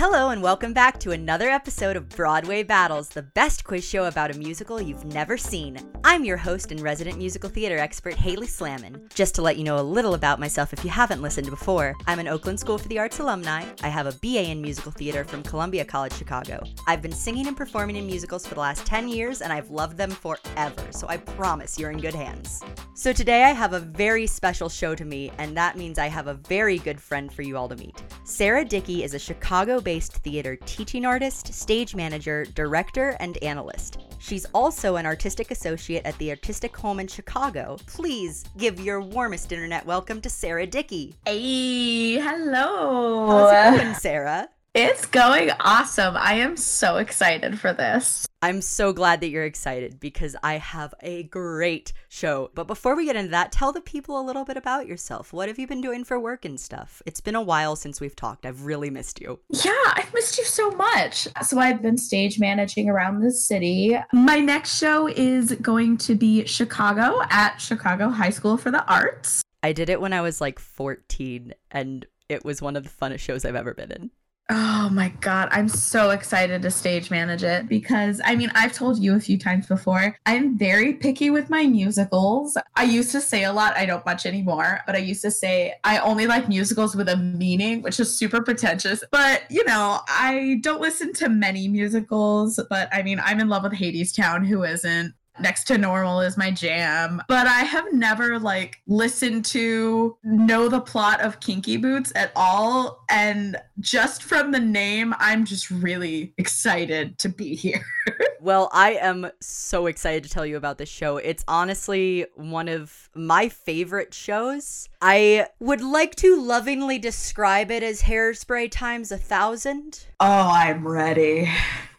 Hello, and welcome back to another episode of Broadway Battles, the best quiz show about a musical you've never seen. I'm your host and resident musical theater expert, Haley Slamon. Just to let you know a little about myself if you haven't listened before, I'm an Oakland School for the Arts alumni. I have a BA in musical theater from Columbia College Chicago. I've been singing and performing in musicals for the last 10 years, and I've loved them forever, so I promise you're in good hands. So today I have a very special show to me, and that means I have a very good friend for you all to meet. Sara Dickey is a Chicago based theater teaching artist, stage manager, director, and analyst. She's also an artistic associate at the Artistic Home in Chicago. Please give your warmest internet welcome to Sara Dickey. Hey, hello. How's it going, Sara? It's going awesome. I am so excited for this. I'm so glad that you're excited because I have a great show. But before we get into that, tell the people a little bit about yourself. What have you been doing for work and stuff? It's been a while since we've talked. I've really missed you. Yeah, I've missed you so much. So I've been stage managing around the city. My next show is going to be Chicago at Chicago High School for the Arts. I did it when I was like 14 and it was one of the funnest shows I've ever been in. Oh my God. I'm so excited to stage manage it because I mean, I've told you a few times before, I'm very picky with my musicals. I used to say a lot, I don't much anymore, but I used to say I only like musicals with a meaning, which is super pretentious. But, you know, I don't listen to many musicals, but I mean, I'm in love with Hadestown, who isn't? Next to normal is my jam. But i have never like listened to know the plot of kinky boots at all. And just from the name i'm just really excited to be here. Well i am so excited to tell you about this show. It's honestly one of my favorite shows. I would like to lovingly describe it as hairspray times a thousand. Oh i'm ready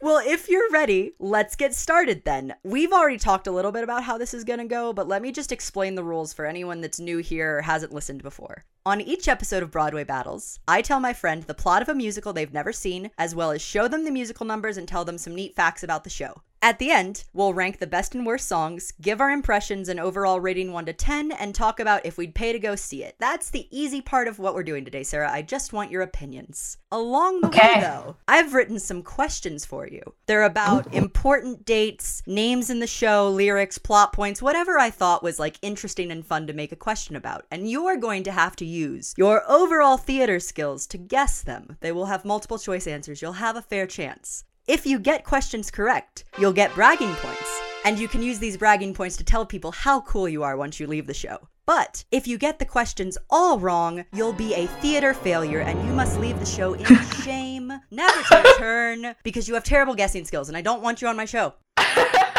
well, if you're ready, let's get started then. We've already talked a little bit about how this is going to go, but let me just explain the rules for anyone that's new here or hasn't listened before. On each episode of Broadway Battles, I tell my friend the plot of a musical they've never seen, as well as show them the musical numbers and tell them some neat facts about the show. At the end, we'll rank the best and worst songs, give our impressions and overall rating 1 to 10, and talk about if we'd pay to go see it. That's the easy part of what we're doing today, Sara. I just want your opinions. Along the okay. way, though, I've written some questions for you. They're about important dates, names in the show, lyrics, plot points, whatever I thought was like interesting and fun to make a question about. And you're going to have to use your overall theater skills to guess them. They will have multiple choice answers. You'll have a fair chance. If you get questions correct, you'll get bragging points. And you can use these bragging points to tell people how cool you are once you leave the show. But if you get the questions all wrong, you'll be a theater failure and you must leave the show in shame, never to return, because you have terrible guessing skills and I don't want you on my show.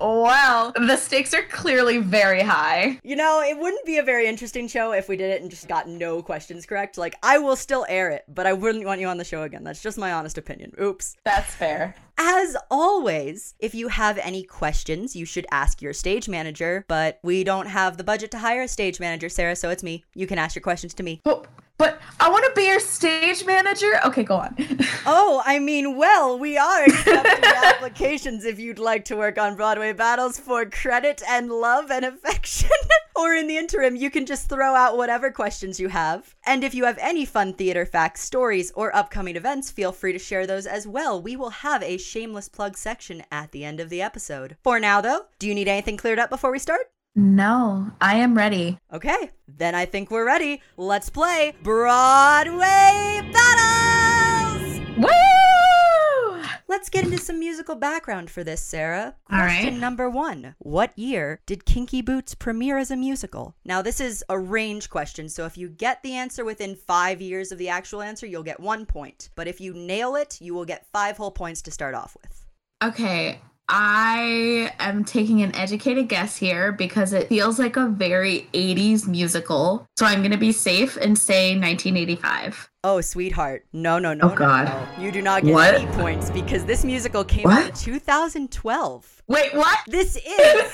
Well, the stakes are clearly very high. You know, it wouldn't be a very interesting show if we did it and just got no questions correct. Like, I will still air it, but I wouldn't want you on the show again. That's just my honest opinion. Oops. That's fair. As always, if you have any questions, you should ask your stage manager, but we don't have the budget to hire a stage manager, Sara, so it's me. You can ask your questions to me. Oh, but I want to be your stage manager. Okay, go on. oh, I mean, well, we are accepting applications if you'd like to work on Broadway battles for credit and love and affection. or in the interim, you can just throw out whatever questions you have. And if you have any fun theater facts, stories, or upcoming events, feel free to share those as well. We will have a shameless plug section at the end of the episode. For now, though, do you need anything cleared up before we start? No, I am ready. Okay, then I think we're ready. Let's play Broadway Battles! Woo! Let's get into some musical background for this, Sara. All Question right. number one What year did Kinky Boots premiere as a musical? Now, this is a range question, so if you get the answer within five years of the actual answer, you'll get one point. But if you nail it, you will get five whole points to start off with. Okay, I am taking an educated guess here because it feels like a very 80s musical. So I'm going to be safe and say 1985. Oh, sweetheart. No, no, no. Oh, God. No, no. You do not get what? any points because this musical came what? out in 2012. Wait, what? This is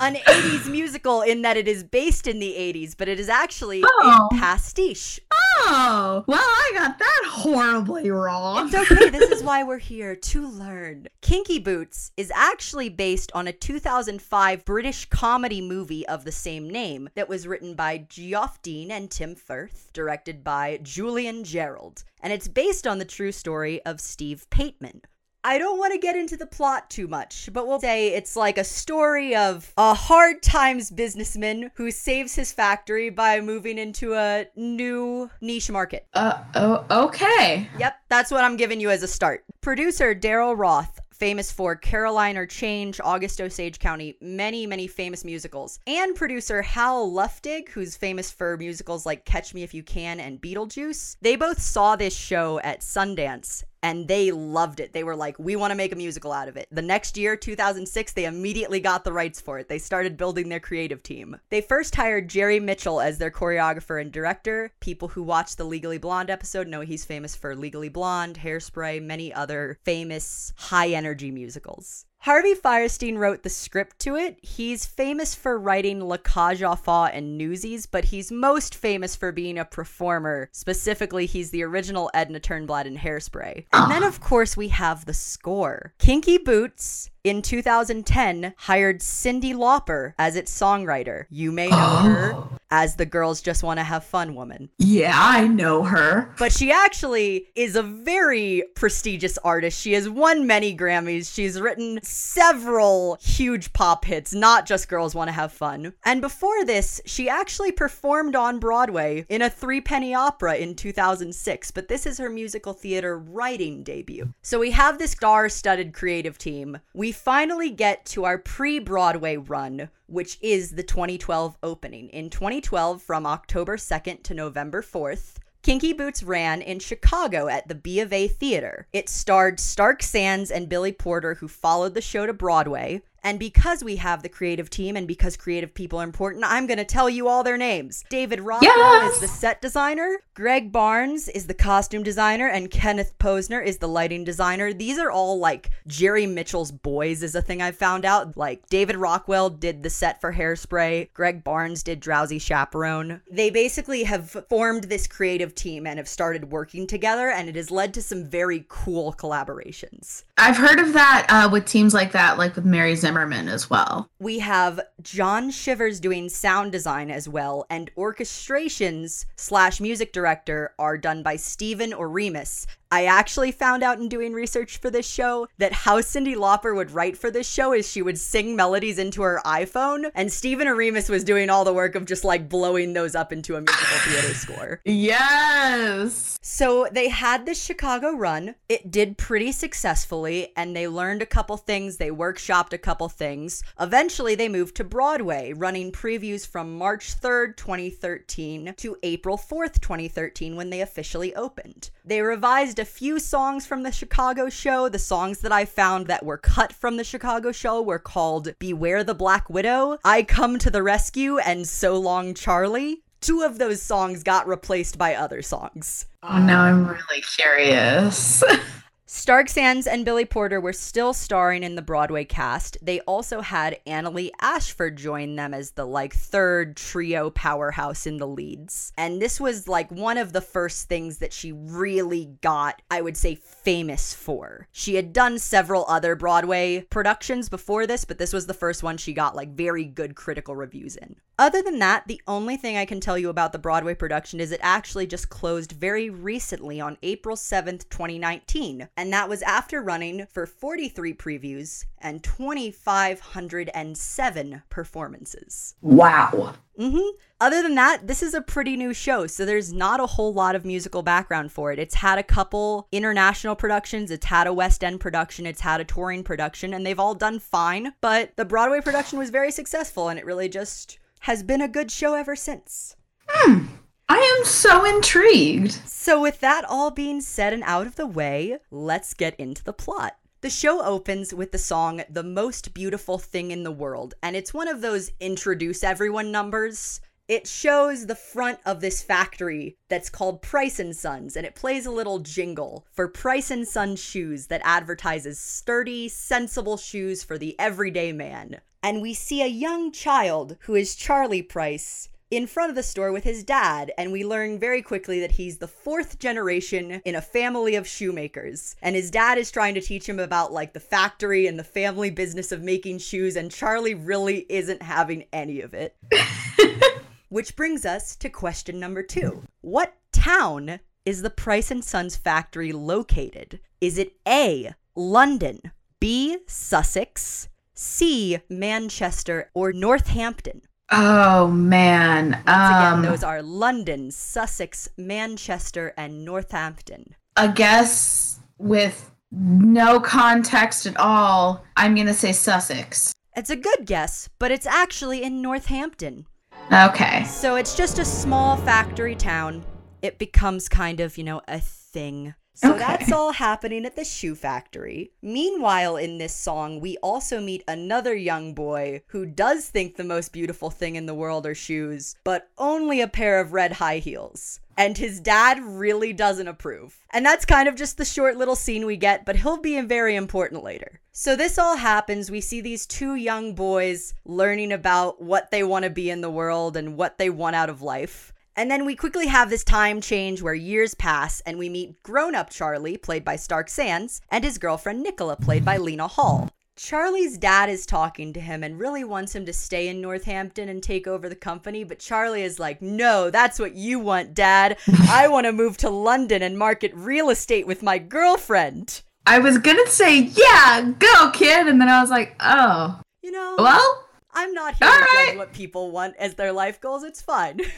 an 80s musical in that it is based in the 80s, but it is actually Oh. a pastiche Oh, well, I got that horribly wrong. It's okay. This is why we're here to learn. Kinky Boots is actually based on a 2005 British comedy movie of the same name that was written by Geoff Dean and Tim Firth, directed by Julian Jarrold. And it's based on the true story of Steve Pateman, I don't want to get into the plot too much, but we'll say it's like a story of a hard times businessman who saves his factory by moving into a new niche market. Uh, oh, okay. Yep, that's what I'm giving you as a start. Producer Daryl Roth famous for Caroline or Change, August Osage County, many, many famous musicals. And producer Hal Luftig, who's famous for musicals like Catch Me If You Can and Beetlejuice. They both saw this show at Sundance and they loved it. They were like, we want to make a musical out of it. The next year, 2006, they immediately got the rights for it. They started building their creative team. They first hired Jerry Mitchell as their choreographer and director. People who watch the Legally Blonde episode know he's famous for Legally Blonde, Hairspray, many other famous high energy musicals. Harvey Fierstein wrote the script to it. He's famous for writing La Cage aux Folles and Newsies, but he's most famous for being a performer. Specifically, he's the original Edna Turnblad in Hairspray. And then, of course, we have the score. Kinky Boots in 2010 hired Cyndi Lauper as its songwriter. You may know oh. her as the Girls Just Want to Have Fun woman. Yeah, I know her. But she actually is a very prestigious artist. She has won many Grammys. She's written several huge pop hits, not just Girls Want to Have Fun. And before this, she actually performed on Broadway in a three penny opera in 2006. But this is her musical theater writing debut. So we have this star studded creative team. We finally get to our pre Broadway run, which is the 2012 opening. In 2012, from October 2nd to November 4th, Kinky Boots ran in Chicago at the B of A Theater. It starred Stark Sands and Billy Porter, who followed the show to Broadway. And because we have the creative team and because creative people are important, I'm going to tell you all their names. David Rockwell Yes! is the set designer, Greg Barnes is the costume designer, and Kenneth Posner is the lighting designer. These are all like Jerry Mitchell's boys, is a thing I've found out. Like David Rockwell did the set for Hairspray, Greg Barnes did Drowsy Chaperone. They basically have formed this creative team and have started working together, and it has led to some very cool collaborations. I've heard of that uh, with teams like that, like with Mary Zimmerman as well. We have John Shivers doing sound design as well, and orchestrations slash music director are done by Stephen Oremus. I actually found out in doing research for this show that how Cyndi Lauper would write for this show is she would sing melodies into her iPhone, and Stephen Oremus was doing all the work of just like blowing those up into a musical theater score. Yes. So they had this Chicago run. It did pretty successfully, and they learned a couple things. They workshopped a couple things. Eventually, they moved to Broadway, running previews from March 3rd, 2013 to April 4th, 2013, when they officially opened. They revised a few songs from the Chicago show. The songs that I found that were cut from the Chicago show were called Beware the Black Widow, I Come to the Rescue, and So Long Charlie two of those songs got replaced by other songs. Oh, now I'm really curious. Stark Sands and Billy Porter were still starring in the Broadway cast. They also had Annaleigh Ashford join them as the like third trio powerhouse in the leads. And this was like one of the first things that she really got, I would say, famous for. She had done several other Broadway productions before this, but this was the first one she got like very good critical reviews in. Other than that, the only thing I can tell you about the Broadway production is it actually just closed very recently on April 7th, 2019. And that was after running for 43 previews and 2,507 performances. wow. hmm Other than that, this is a pretty new show, so there's not a whole lot of musical background for it. It's had a couple international productions, it's had a West End production, it's had a touring production, and they've all done fine. But the Broadway production was very successful, and it really just has been a good show ever since. Hmm. I am so intrigued. So, with that all being said and out of the way, let's get into the plot. The show opens with the song The Most Beautiful Thing in the World, and it's one of those introduce everyone numbers. It shows the front of this factory that's called Price and Sons, and it plays a little jingle for Price and Sons shoes that advertises sturdy, sensible shoes for the everyday man. And we see a young child who is Charlie Price in front of the store with his dad, and we learn very quickly that he's the fourth generation in a family of shoemakers. And his dad is trying to teach him about like the factory and the family business of making shoes, and Charlie really isn't having any of it. Which brings us to question number two What town is the Price and Sons factory located? Is it A, London, B, Sussex, C, Manchester, or Northampton? Oh man. Once again, Um, those are London, Sussex, Manchester, and Northampton. a guess with no context at all. I'm gonna say Sussex. It's a good guess, but it's actually in Northampton. Okay. So it's just a small factory town. It becomes kind of, you know, a thing. So Okay. that's all happening at the shoe factory. Meanwhile, in this song, we also meet another young boy who does think the most beautiful thing in the world are shoes, but only a pair of red high heels. And his dad really doesn't approve. And that's kind of just the short little scene we get, but he'll be very important later. So this all happens. We see these two young boys learning about what they want to be in the world and what they want out of life. And then we quickly have this time change where years pass and we meet grown up Charlie, played by Stark Sands, and his girlfriend Nicola, played by Lena Hall. Charlie's dad is talking to him and really wants him to stay in Northampton and take over the company, but Charlie is like, No, that's what you want, dad. I want to move to London and market real estate with my girlfriend. I was gonna say, yeah, go kid, and then I was like, oh, You know, well, I'm not here all to right. judge what people want as their life goals. It's fine.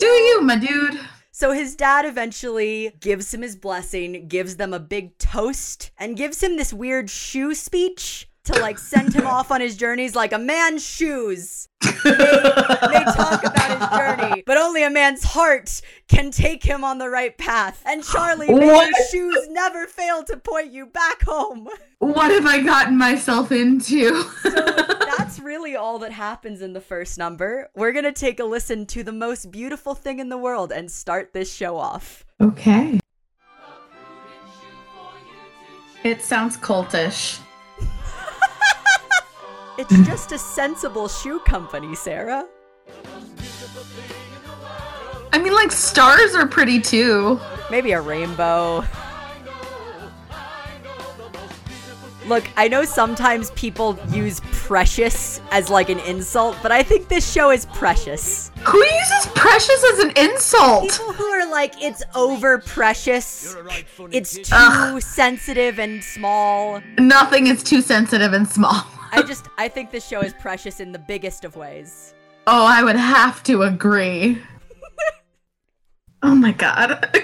do you, my dude? So his dad eventually gives him his blessing, gives them a big toast, and gives him this weird shoe speech to like send him off on his journeys like a man's shoes. They, talk about his journey, but only a man's heart can take him on the right path. And Charlie, may your shoes never fail to point you back home. What have I gotten myself into? So that's really all that happens in the first number. We're gonna take a listen to the most beautiful thing in the world and start this show off. okay. It sounds cultish. It's just a sensible shoe company, Sara. I mean, like stars are pretty too. Maybe a rainbow. Look, I know sometimes people use precious as like an insult, but I think this show is precious. Who uses precious as an insult? People who are like, it's over precious, it's too Ugh. sensitive and small. Nothing is too sensitive and small. I just, I think this show is precious in the biggest of ways. Oh, I would have to agree. oh my god.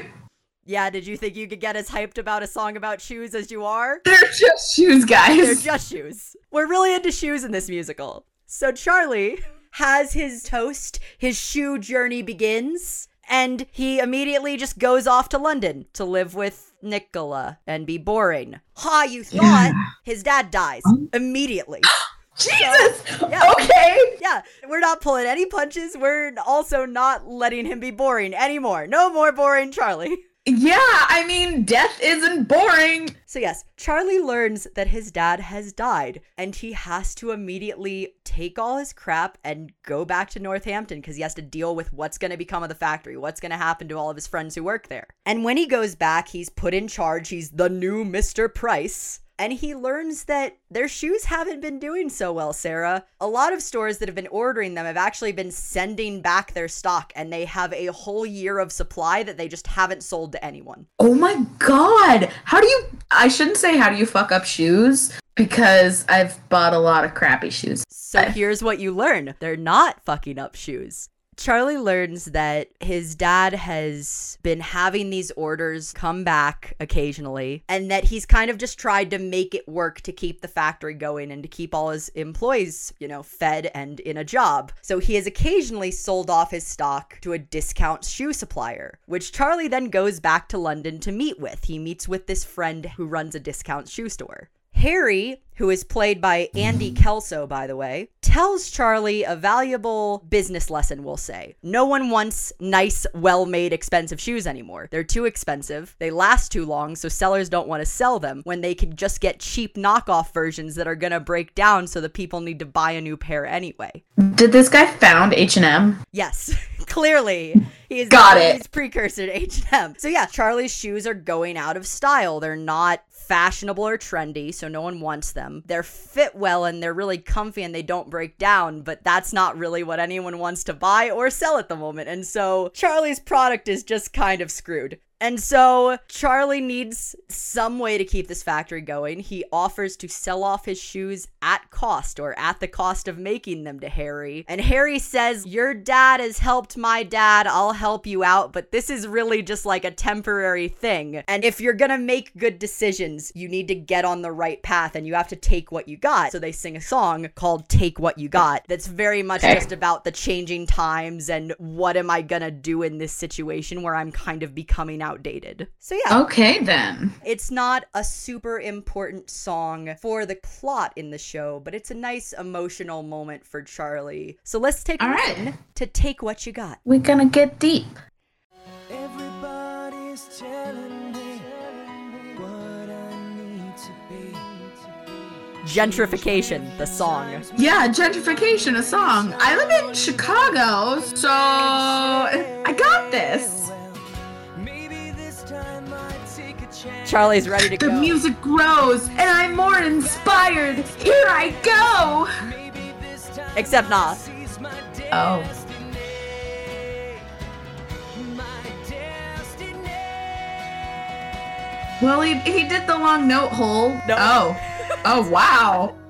Yeah, did you think you could get as hyped about a song about shoes as you are? They're just shoes, guys. They're just shoes. We're really into shoes in this musical. So Charlie has his toast, his shoe journey begins, and he immediately just goes off to London to live with Nicola and be boring. Ha, you thought his dad dies immediately. Jesus. Yeah. Okay. Yeah, we're not pulling any punches. We're also not letting him be boring anymore. No more boring Charlie. Yeah, I mean, death isn't boring. So, yes, Charlie learns that his dad has died and he has to immediately take all his crap and go back to Northampton because he has to deal with what's going to become of the factory, what's going to happen to all of his friends who work there. And when he goes back, he's put in charge. He's the new Mr. Price. And he learns that their shoes haven't been doing so well, Sara. A lot of stores that have been ordering them have actually been sending back their stock, and they have a whole year of supply that they just haven't sold to anyone. Oh my god. How do you I shouldn't say how do you fuck up shoes because I've bought a lot of crappy shoes. So here's what you learn they're not fucking up shoes. Charlie learns that his dad has been having these orders come back occasionally, and that he's kind of just tried to make it work to keep the factory going and to keep all his employees, you know, fed and in a job. So he has occasionally sold off his stock to a discount shoe supplier, which Charlie then goes back to London to meet with. He meets with this friend who runs a discount shoe store. Harry, who is played by Andy Kelso, by the way, tells Charlie a valuable business lesson, we'll say. No one wants nice, well made, expensive shoes anymore. They're too expensive, they last too long, so sellers don't want to sell them when they can just get cheap knockoff versions that are gonna break down so the people need to buy a new pair anyway. Did this guy found H&M? Yes, clearly. He's Got it. He's precursor to H&M. So yeah, Charlie's shoes are going out of style. They're not fashionable or trendy, so no one wants them. They're fit well and they're really comfy and they don't break down, but that's not really what anyone wants to buy or sell at the moment. And so Charlie's product is just kind of screwed. And so Charlie needs some way to keep this factory going. He offers to sell off his shoes at cost or at the cost of making them to Harry. And Harry says, Your dad has helped my dad. I'll help you out, but this is really just like a temporary thing. And if you're gonna make good decisions, you need to get on the right path and you have to take what you got. So they sing a song called Take What You Got that's very much Okay. just about the changing times and what am I gonna do in this situation where I'm kind of becoming outdated. So yeah. Okay then. It's not a super important song for the plot in the show, but it's a nice emotional moment for Charlie. So let's take a All right. to Take What You Got. We're gonna get deep. Everybody's telling me what I need to be. Gentrification, the song. Yeah, gentrification, a song. I live in Chicago, so I got this. Charlie's ready to The go. The music grows, and I'm more inspired. Here I go. Maybe this time Except not. Oh. destiny. My destiny. Well, he, he did the long note hole. No. Oh. Oh, wow.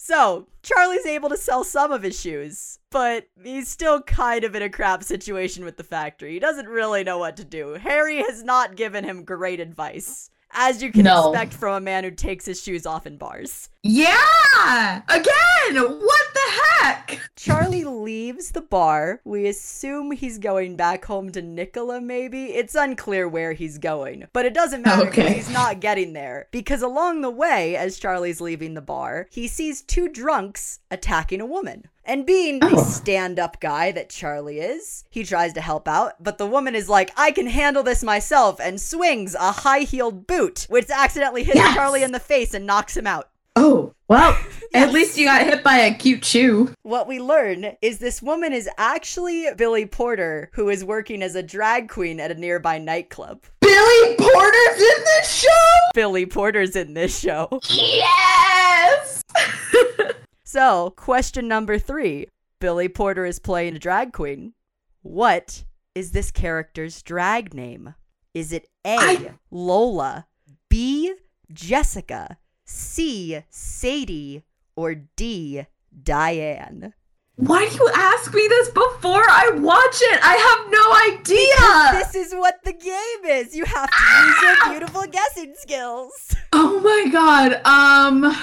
So, Charlie's able to sell some of his shoes, but he's still kind of in a crap situation with the factory. He doesn't really know what to do. Harry has not given him great advice, as you can No. expect from a man who takes his shoes off in bars. Yeah! Again! What the heck? Charlie leaves the bar. We assume he's going back home to Nicola, maybe? It's unclear where he's going. But it doesn't matter because Okay. he's not getting there. Because along the way, as Charlie's leaving the bar, he sees two drunks attacking a woman. And being the Oh. stand up guy that Charlie is, he tries to help out, but the woman is like, I can handle this myself, and swings a high heeled boot, which accidentally hits Yes. Charlie in the face and knocks him out. Oh, well, Yes. at least you got hit by a cute shoe. What we learn is this woman is actually Billy Porter, who is working as a drag queen at a nearby nightclub. Billy Porter's in this show? Billy Porter's in this show. Yes! So, question number three Billy Porter is playing a drag queen. What is this character's drag name? Is it A, I- Lola, B, Jessica, C, Sadie, or D, Diane? Why do you ask me this before I watch it? I have no idea. Because This is what the game is. You have to use your beautiful guessing skills. oh my god. Um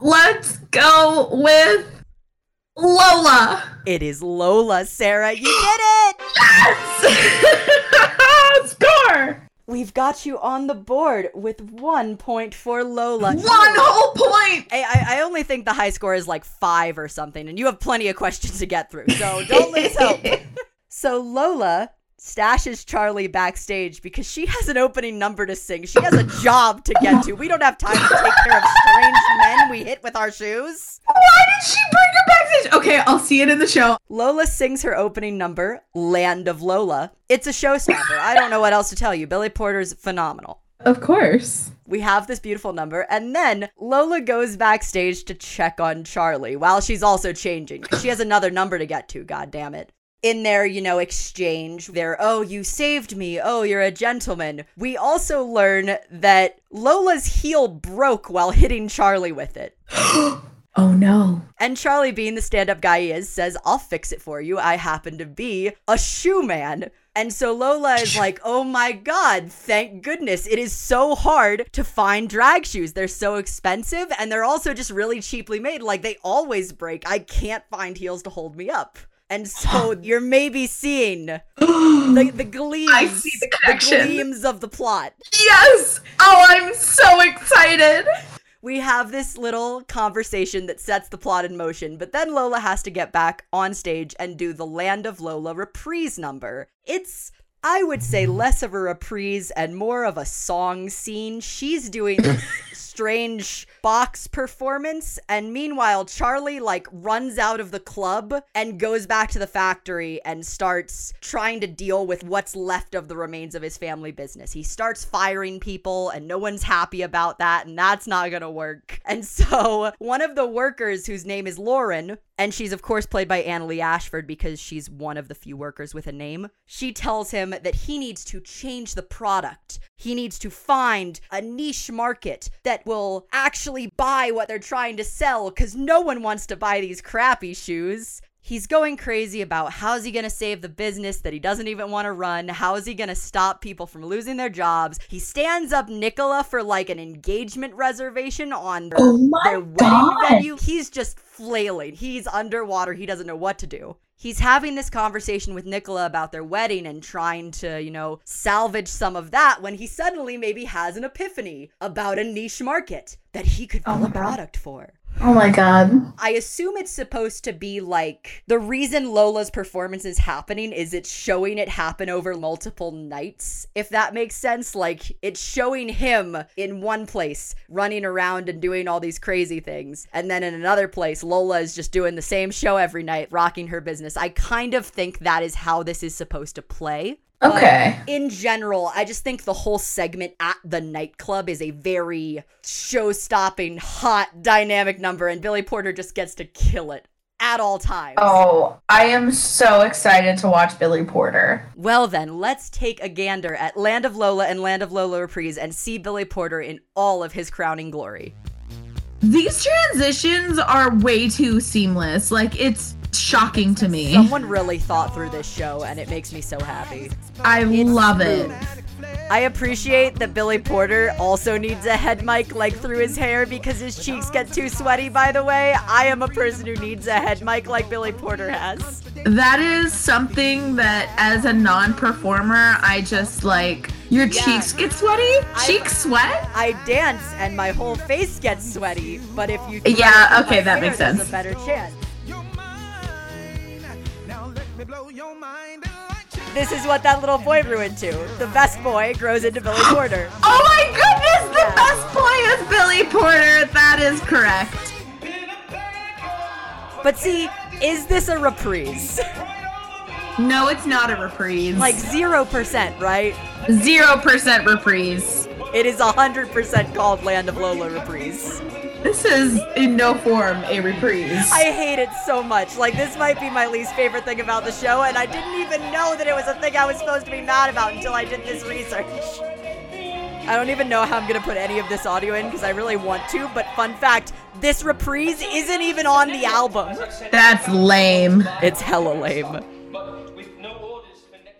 let's go with Lola. It is Lola, Sara. You did it! Yes! Score! We've got you on the board with one point for Lola. One whole point. I, I, I only think the high score is like five or something, and you have plenty of questions to get through, so don't lose hope. So Lola stashes Charlie backstage because she has an opening number to sing. She has a job to get to. We don't have time to take care of strange men we hit with our shoes. Why did she bring her backstage? Okay, I'll see it in the show. Lola sings her opening number, Land of Lola. It's a showstopper. I don't know what else to tell you. Billy Porter's phenomenal. Of course. We have this beautiful number, and then Lola goes backstage to check on Charlie while she's also changing. She has another number to get to, god damn it. In their, you know, exchange, they're, oh, you saved me. Oh, you're a gentleman. We also learn that Lola's heel broke while hitting Charlie with it. Oh no. And Charlie, being the stand up guy he is, says, I'll fix it for you. I happen to be a shoe man. And so Lola is like, oh my God, thank goodness. It is so hard to find drag shoes. They're so expensive and they're also just really cheaply made. Like they always break. I can't find heels to hold me up. And so you're maybe seeing the, the gleams, I see the connection. gleams of the plot. Yes! Oh, I'm so excited. we have this little conversation that sets the plot in motion, but then Lola has to get back on stage and do the Land of Lola reprise number. It's I would say less of a reprise and more of a song scene. She's doing this strange box performance and meanwhile Charlie like runs out of the club and goes back to the factory and starts trying to deal with what's left of the remains of his family business. He starts firing people and no one's happy about that and that's not going to work. And so one of the workers whose name is Lauren and she's of course played by Annaleigh Ashford because she's one of the few workers with a name. She tells him that he needs to change the product. He needs to find a niche market that will actually buy what they're trying to sell because no one wants to buy these crappy shoes. He's going crazy about how's he going to save the business that he doesn't even want to run? How is he going to stop people from losing their jobs? He stands up Nicola for like an engagement reservation on their, Oh my their wedding God. venue. He's just flailing. He's underwater. He doesn't know what to do. He's having this conversation with Nicola about their wedding and trying to, you know, salvage some of that when he suddenly maybe has an epiphany about a niche market that he could Oh fill my a product for. Oh my god. I assume it's supposed to be like the reason Lola's performance is happening is it's showing it happen over multiple nights, if that makes sense. Like it's showing him in one place running around and doing all these crazy things. And then in another place, Lola is just doing the same show every night, rocking her business. I kind of think that is how this is supposed to play. But Okay. in general, I just think the whole segment at the nightclub is a very show stopping, hot, dynamic number, and Billy Porter just gets to kill it at all times. Oh, I am so excited to watch Billy Porter. Well, then, let's take a gander at Land of Lola and Land of Lola Reprise and see Billy Porter in all of his crowning glory. These transitions are way too seamless. Like it's shocking to me. Someone really thought through this show, and it makes me so happy. I love it. I appreciate that Billy Porter also needs a head mic like through his hair because his cheeks get too sweaty, by the way. I am a person who needs a head mic like Billy Porter has. That is something that as a non-performer, I just like your Yeah. cheeks get sweaty? Cheek sweat? I dance and my whole face gets sweaty, but if you Yeah, try to do okay, that hair, makes sense. a better chance. This is what that little boy grew into. The best boy grows into Billy Porter. Oh my goodness, the Yeah. best boy is Billy Porter. That is correct. But see, is this a reprise? No, it's not a reprise. like 0%, right? zero percent reprise. It is 100% called Land of Lola reprise. This is in no form a reprise. I hate it so much. Like, this might be my least favorite thing about the show, and I didn't even know that it was a thing I was supposed to be mad about until I did this research. I don't even know how I'm gonna put any of this audio in because I really want to, but fun fact this reprise isn't even on the album. That's lame. It's hella lame.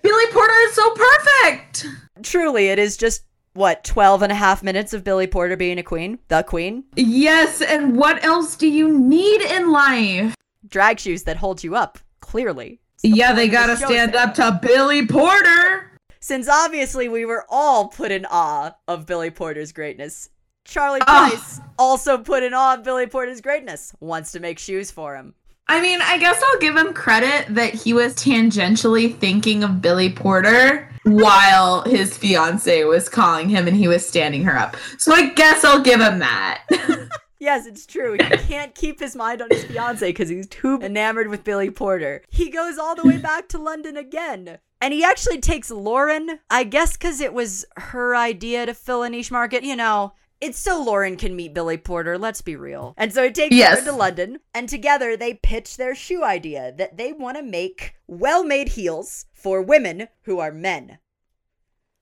Billy Porter is so perfect. Truly, it is just, what, 12 and a half minutes of Billy Porter being a queen? The queen? Yes, and what else do you need in life? Drag shoes that hold you up, clearly. Yeah, they gotta stand said. up to Billy Porter. Since obviously we were all put in awe of Billy Porter's greatness, Charlie Ah. Price also put in awe of Billy Porter's greatness, wants to make shoes for him. I mean, I guess I'll give him credit that he was tangentially thinking of Billy Porter while his fiance was calling him and he was standing her up. So I guess I'll give him that. Yes, it's true. He can't keep his mind on his fiance because he's too enamored with Billy Porter. He goes all the way back to London again. And he actually takes Lauren, I guess because it was her idea to fill a niche market. You know, it's so Lauren can meet Billy Porter, let's be real. And so he takes Yes. her to London, and together they pitch their shoe idea that they want to make well made heels for women who are men.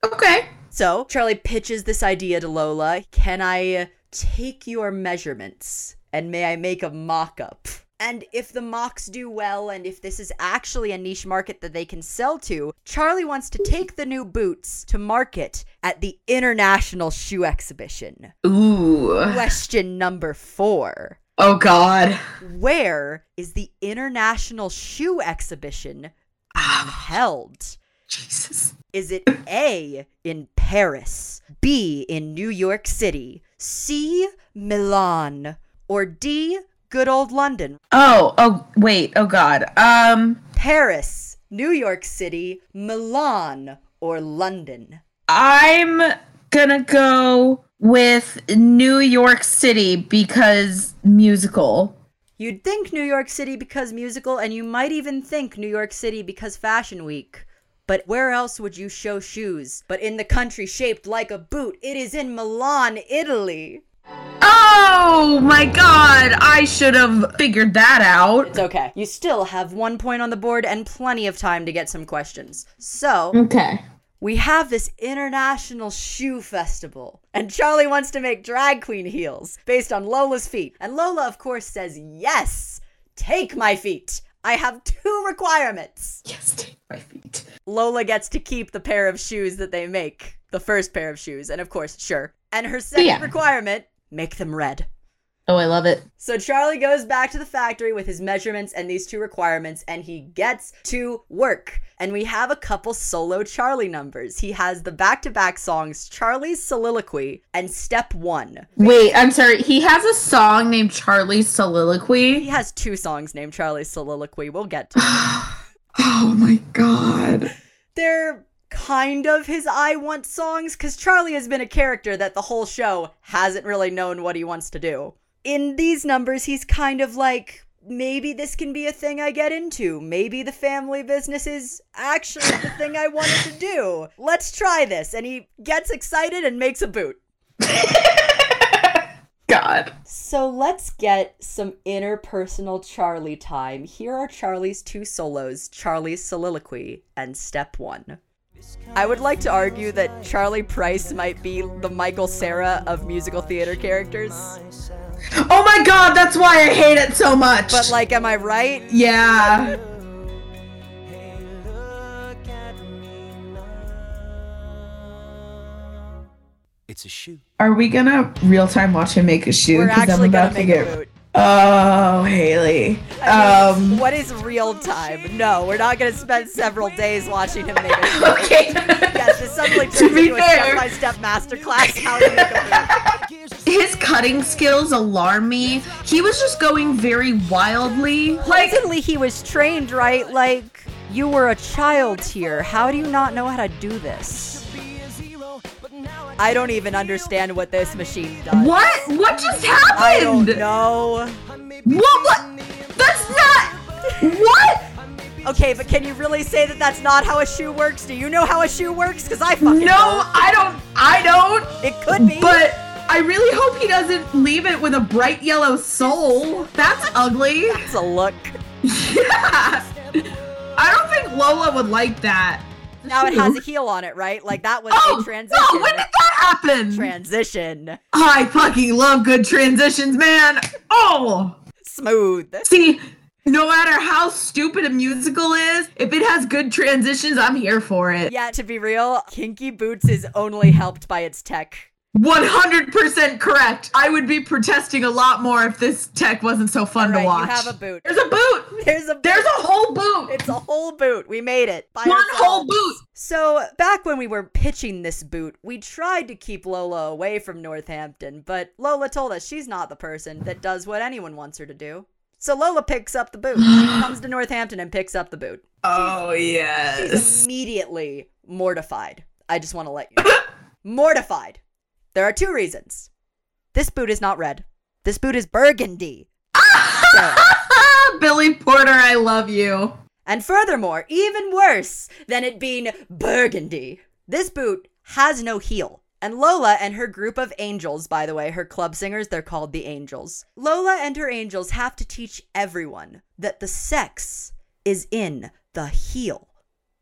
okay. So Charlie pitches this idea to Lola. Can I take your measurements and may I make a mock up? And if the mocks do well, and if this is actually a niche market that they can sell to, Charlie wants to take the new boots to market at the International Shoe Exhibition. Ooh. Question number four Oh God. Where is the International Shoe Exhibition held? Jesus. Is it A, in Paris, B. In New York City. C. Milan. Or D. Good old London. Oh, oh, wait. Oh, God. Um, Paris, New York City, Milan, or London. I'm gonna go with New York City because musical. You'd think New York City because musical, and you might even think New York City because Fashion Week. But where else would you show shoes? But in the country shaped like a boot, it is in Milan, Italy. Oh my god, I should have figured that out. It's okay. You still have one point on the board and plenty of time to get some questions. So, Okay. we have this international shoe festival, and Charlie wants to make drag queen heels based on Lola's feet. And Lola, of course, says, Yes, take my feet. I have two requirements. Yes, take my feet. Lola gets to keep the pair of shoes that they make, the first pair of shoes, and of course, sure. And her second Yeah. requirement make them red. Oh, I love it. So Charlie goes back to the factory with his measurements and these two requirements, and he gets to work. And we have a couple solo Charlie numbers. He has the back to back songs Charlie's Soliloquy and Step One. Wait, I'm sorry. He has a song named Charlie's Soliloquy. He has two songs named Charlie's Soliloquy. We'll get to them. Oh my god. They're kind of his I Want songs because Charlie has been a character that the whole show hasn't really known what he wants to do. In these numbers, he's kind of like, maybe this can be a thing I get into. Maybe the family business is actually the thing I wanted to do. Let's try this. And he gets excited and makes a boot. God. So let's get some interpersonal Charlie time. Here are Charlie's two solos Charlie's Soliloquy and Step One. I would like to argue that Charlie Price might be the Michael Sarah of musical theater characters. Oh my god, that's why I hate it so much. But, like, am I right? yeah. Hey, look at me now. It's a shoe. Are we gonna real time watch him make a shoe? We're 'Cause I'm about to make get- a boot. Oh, Haley. I mean, Um. what is real time? No, we're not gonna spend several days watching him make a. Okay. Yes, this suddenly To turns be into a step-by-step masterclass how to make a. His cutting skills alarm me. He was just going very wildly. Like, Supposedly he was trained, right? Like, you were a child here. How do you not know how to do this? I don't even understand what this machine does. what? What just happened? I don't know. What? What? That's not. What? Okay, but can you really say that that's not how a shoe works? Do you know how a shoe works? Because I fucking No, don't. I don't. I don't. It could be. But I really hope he doesn't leave it with a bright yellow sole. That's ugly. it's a look. Yeah. I don't think Lola would like that. Now it has a heel on it, right? Like that was Oh, a transition. no, when did that happen? transition. I fucking love good transitions, man. Oh, Smooth. see, no matter how stupid a musical is, if it has good transitions, I'm here for it. Yeah, to be real, Kinky Boots is only helped by its tech. 100% correct. I would be protesting a lot more if this tech wasn't so fun Right, to watch. you have a boot. There's a boot. There's a There's a whole boot. It's a whole boot. We made it. One ourselves. whole boot. So, back when we were pitching this boot, we tried to keep Lola away from Northampton, but Lola told us she's not the person that does what anyone wants her to do. So Lola picks up the boot. She comes to Northampton and picks up the boot. Oh, She's yes. immediately mortified. I just want to let you know. mortified. There are two reasons. This boot is not red. This boot is burgundy. Sara. Billy Porter, I love you. And furthermore, even worse than it being burgundy, this boot has no heel. And Lola and her group of angels, by the way, her club singers, they're called the Angels. Lola and her angels have to teach everyone that the sex is in the heel,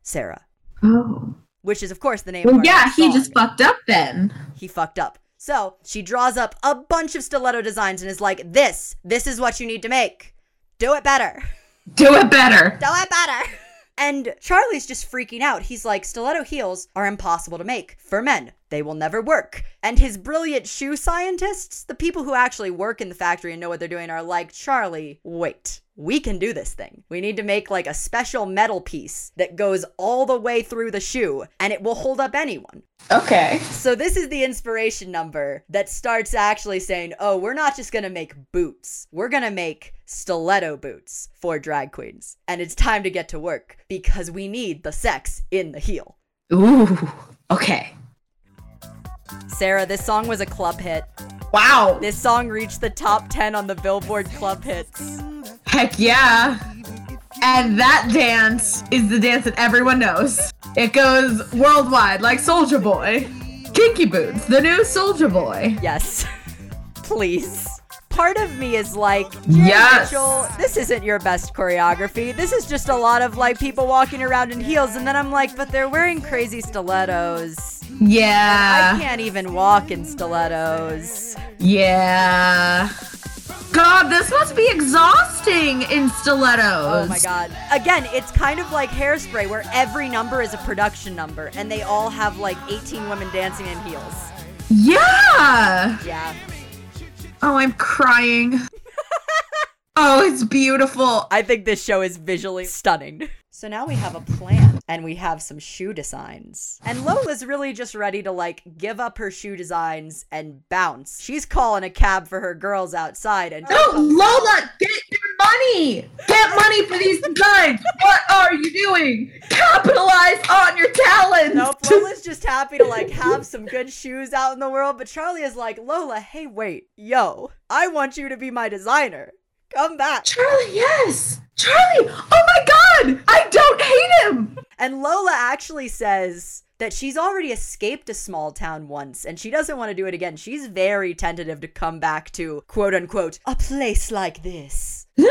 Sara. Oh. Which is, of course, the name Well, yeah, he just fucked up then. he fucked up. So she draws up a bunch of stiletto designs and is like, This, this is what you need to make. Do it better. Do it better. Do it better. And Charlie's just freaking out. He's like, stiletto heels are impossible to make for men. They will never work. And his brilliant shoe scientists, the people who actually work in the factory and know what they're doing, are like, Charlie, wait. We can do this thing. We need to make like a special metal piece that goes all the way through the shoe and it will hold up anyone. Okay. So this is the inspiration number that starts actually saying, "Oh, we're not just going to make boots. We're going to make stiletto boots for drag queens. And it's time to get to work because we need the sex in the heel." Ooh. Okay. Sara, this song was a club hit. Wow. This song reached the top 10 on the Billboard Club Hits. Heck yeah. And that dance is the dance that everyone knows. It goes worldwide like Soulja Boy. Kinky Boots, the new Soulja Boy. Yes. Please. Part of me is like, Yes. Mitchell, this isn't your best choreography. This is just a lot of like people walking around in heels. And then I'm like, but they're wearing crazy stilettos. Yeah, I can't even walk in stilettos. Yeah. God, this must be exhausting in stilettos. Oh my god. Again, it's kind of like hairspray where every number is a production number and they all have like 18 women dancing in heels. Yeah. Yeah. Oh, I'm crying. oh, it's beautiful. I think this show is visually stunning. So now we have a plan and we have some shoe designs. And Lola's really just ready to like give up her shoe designs and bounce. She's calling a cab for her girls outside and No, Lola, get your money. Get money for these designs. What are you doing? Capitalize on your talents. Nope, Lola's just happy to like have some good shoes out in the world, but Charlie is like, Lola, hey, wait, yo, I want you to be my designer. Come back. Charlie, yes. Charlie, oh my god. I don't hate him. And Lola actually says that she's already escaped a small town once and she doesn't want to do it again. She's very tentative to come back to quote unquote a place like this.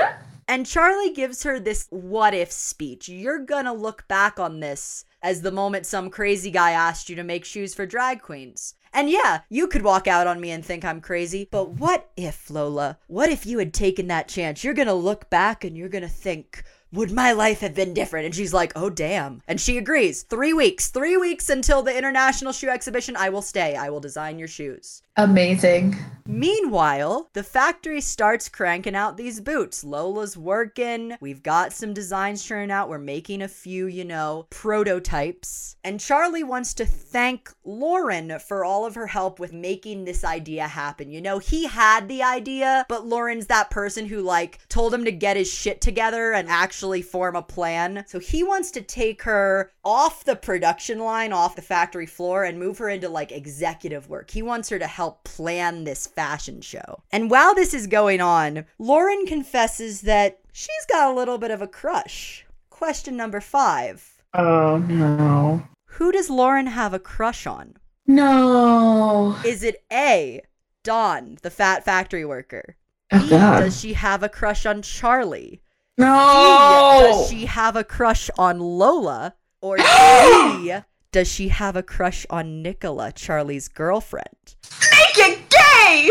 And Charlie gives her this what if speech. You're gonna look back on this as the moment some crazy guy asked you to make shoes for drag queens. And yeah, you could walk out on me and think I'm crazy, but what if, Lola? What if you had taken that chance? You're gonna look back and you're gonna think, would my life have been different? And she's like, oh, damn. And she agrees. Three weeks. Three weeks until the International Shoe Exhibition. I will stay. I will design your shoes. Amazing. Meanwhile, the factory starts cranking out these boots. Lola's working. We've got some designs churning out. We're making a few, you know, prototypes. And Charlie wants to thank Lauren for all of her help with making this idea happen. You know, he had the idea, but Lauren's that person who, like, told him to get his shit together and actually form a plan. So he wants to take her off the production line, off the factory floor, and move her into, like, executive work. He wants her to help plan this fashion show. And while this is going on, Lauren confesses that she's got a little bit of a crush. Question number five Oh no. Who does Lauren have a crush on? No. Is it A, Don, the fat factory worker? Oh B, god. does she have a crush on Charlie? No. Does she have a crush on Lola? Or D, does she have a crush on Nicola, Charlie's girlfriend? Make it gay.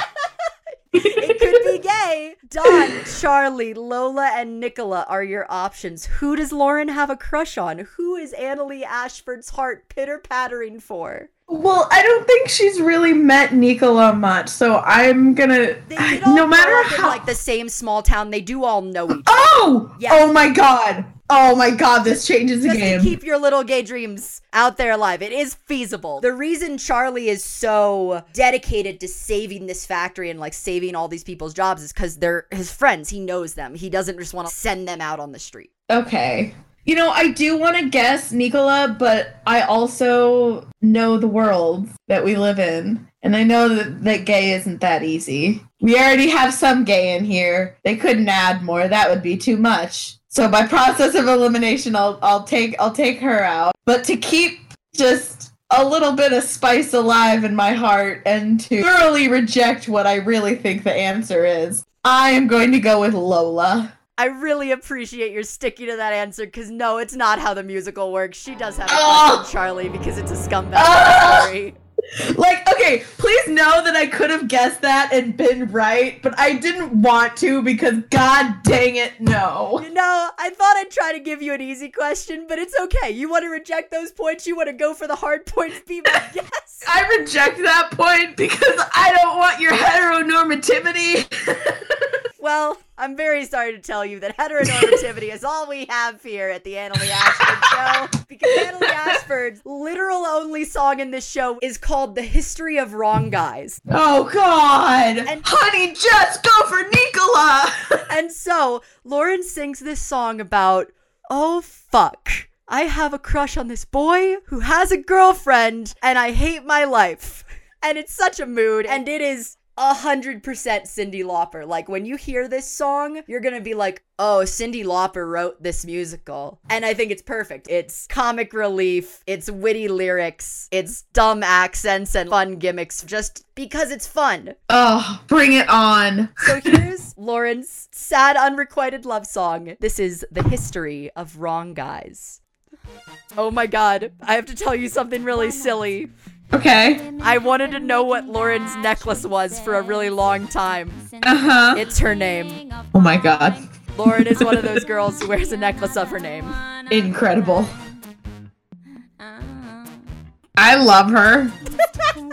It could be gay. Don, Charlie, Lola, and Nicola are your options. Who does Lauren have a crush on? Who is Annaleigh Ashford's heart pitter pattering for? Well, I don't think she's really met Nicola much, so I'm gonna. No matter grow up in how. like the same small town. They do all know each other. oh! Yeah. Oh my god! Oh my god! This changes the game. keep your little gay dreams out there alive. It is feasible. The reason Charlie is so dedicated to saving this factory and like saving all these people's jobs is because they're his friends. He knows them. He doesn't just want to send them out on the street. Okay. You know, I do want to guess Nicola, but I also know the world that we live in. And I know that, that gay isn't that easy. We already have some gay in here. They couldn't add more. That would be too much. So by process of elimination, I'll I'll take I'll take her out. But to keep just a little bit of spice alive in my heart and to thoroughly reject what I really think the answer is, I am going to go with Lola. I really appreciate your sticking to that answer because no, it's not how the musical works. She does have a Oh. Charlie because it's a scumbag Ah. story. Like, okay, please know that I could have guessed that and been right, but I didn't want to because god dang it, no. You know, I thought I'd try to give you an easy question, but it's okay. You want to reject those points? You want to go for the hard points? Be my. I reject that point because I don't want your heteronormativity. Well, I'm very sorry to tell you that heteronormativity is all we have here at the Annaleigh Ashford show. Because Annaleigh Ashford's literal only song in this show is called The History of Wrong Guys. oh God, And- honey, just go for Nicola. And so Lauren sings this song about, oh fuck. I have a crush on this boy who has a girlfriend and I hate my life. And it's such a mood and it is a hundred percent Cyndi Lauper. Like when you hear this song, you're gonna be like, oh, Cyndi Lauper wrote this musical. And I think it's perfect. It's comic relief, it's witty lyrics, it's dumb accents and fun gimmicks just because it's fun. oh, bring it on. So here's Lauren's sad, unrequited love song. This is The History of Wrong Guys. Oh my god, I have to tell you something really silly. Okay. I wanted to know what Lauren's necklace was for a really long time. Uh huh. It's her name. Oh my God, Lauren is one of those girls who wears a necklace of her name. incredible. I love her.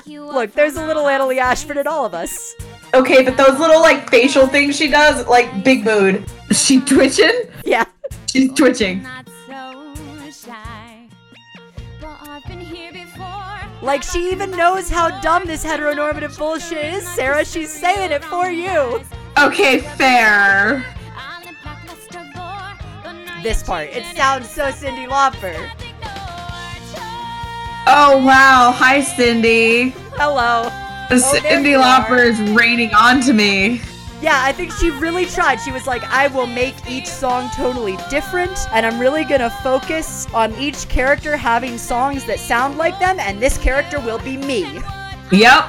Look, there's a little Annaleigh Ashford in all of us. Okay, but those little like facial things she does, like big mood. Is she twitching? Yeah. She's twitching. Like she even knows how dumb this heteronormative bullshit is, Sara. She's saying it for you. Okay, fair. This part, it sounds so Cyndi Lauper. Oh wow, hi Cyndi. Hello. Oh, there Cyndi. Lauper is raining onto me. Yeah, I think she really tried. She was like, I will make each song totally different, and I'm really gonna focus on each character having songs that sound like them, and this character will be me. Yep.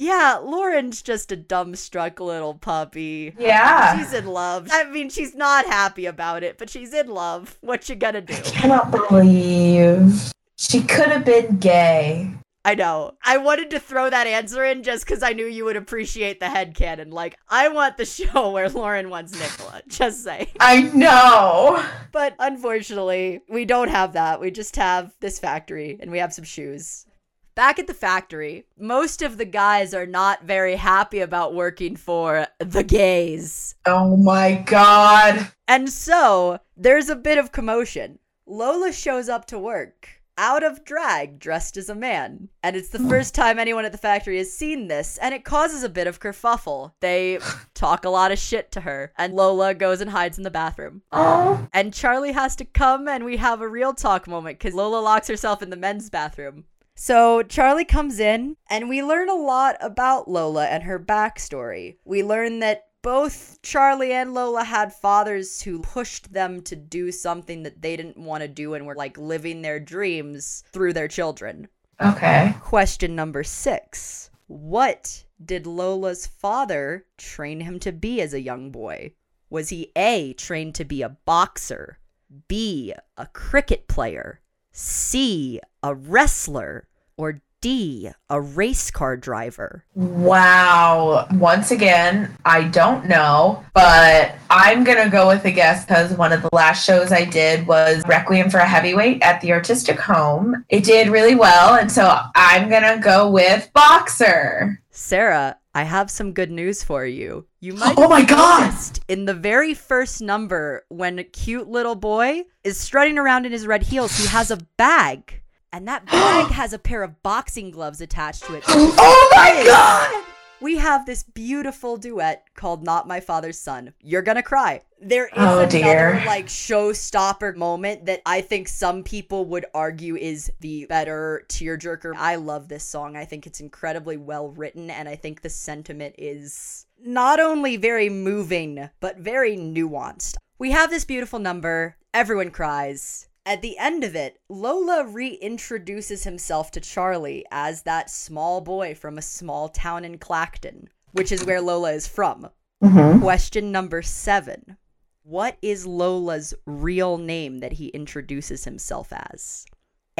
Yeah, Lauren's just a dumbstruck little puppy. Yeah. She's in love. I mean, she's not happy about it, but she's in love. What you gonna do? I cannot believe she could have been gay. I know. I wanted to throw that answer in just because I knew you would appreciate the headcanon. Like, I want the show where Lauren wants Nicola. Just say. I know. But unfortunately, we don't have that. We just have this factory and we have some shoes. Back at the factory, most of the guys are not very happy about working for the gays. Oh my god. And so, there's a bit of commotion. Lola shows up to work. Out of drag, dressed as a man. And it's the hmm. first time anyone at the factory has seen this, and it causes a bit of kerfuffle. They talk a lot of shit to her, and Lola goes and hides in the bathroom. Oh. And Charlie has to come and we have a real talk moment because Lola locks herself in the men's bathroom. So Charlie comes in and we learn a lot about Lola and her backstory. We learn that both Charlie and Lola had fathers who pushed them to do something that they didn't want to do and were like living their dreams through their children. Okay. Question number six What did Lola's father train him to be as a young boy? Was he A, trained to be a boxer, B, a cricket player, C, a wrestler, or D, a race car driver? Wow. Once again, I don't know, but I'm going to go with a guess because one of the last shows I did was Requiem for a Heavyweight at the Artistic Home. It did really well, and so I'm going to go with Boxer. Sara, I have some good news for you. You might Oh my God! in the very first number when a cute little boy is strutting around in his red heels, he has a bag. And that bag has a pair of boxing gloves attached to it. Oh my god! We have this beautiful duet called Not My Father's Son. You're gonna cry. There is Oh, another dear. like showstopper moment that I think some people would argue is the better tearjerker. I love this song. I think it's incredibly well written and I think the sentiment is not only very moving, but very nuanced. We have this beautiful number. Everyone cries. At the end of it, Lola reintroduces himself to Charlie as that small boy from a small town in Clacton, which is where Lola is from. Mm-hmm. Question number seven What is Lola's real name that he introduces himself as?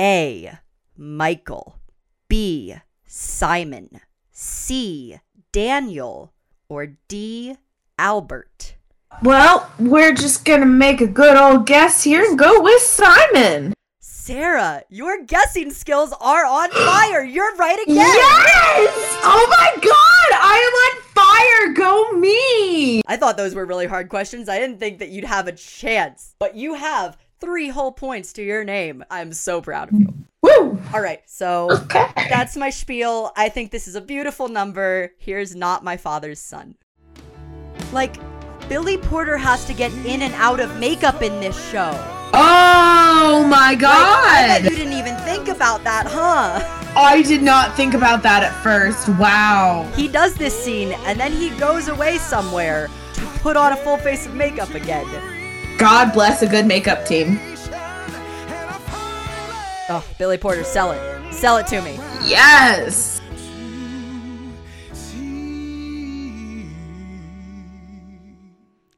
A. Michael. B. Simon. C. Daniel. Or D. Albert. Well, we're just to make a good old guess here and go with Simon. Sara, your guessing skills are on fire. You're right again. Yes! Oh my god! I am on fire! Go me! I thought those were really hard questions. I didn't think that you'd have a chance, but you have three whole points to your name. I'm so proud of you. Woo! All right, so Okay. that's my spiel. I think this is a beautiful number. Here's not my father's son. Like, Billy Porter has to get in and out of makeup in this show. Oh my Like, I god! bet you didn't even think about that, huh? I did not think about that at first. Wow. He does this scene and then he goes away somewhere to put on a full face of makeup again. God bless a good makeup team. Oh, Billy Porter, sell it. Sell it to me. Yes!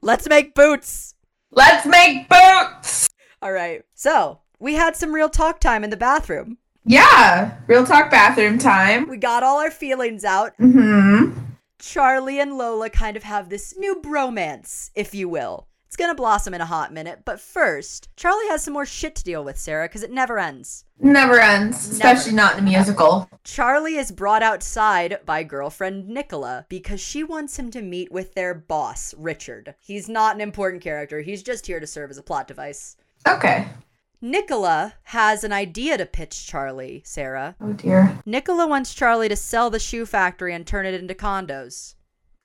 Let's make boots. Let's make boots! All right. So, we had some real talk time in the bathroom. Yeah, real talk bathroom time. We got all our feelings out. Mm-hmm. Charlie and Lola kind of have this new bromance, if you will. It's gonna blossom in a hot minute, but first, Charlie has some more shit to deal with, Sara, because it never ends. Never ends, especially not in a musical. Charlie is brought outside by girlfriend Nicola because she wants him to meet with their boss, Richard. He's not an important character, he's just here to serve as a plot device. Okay. Nicola has an idea to pitch Charlie, Sara. Oh dear. Nicola wants Charlie to sell the shoe factory and turn it into condos.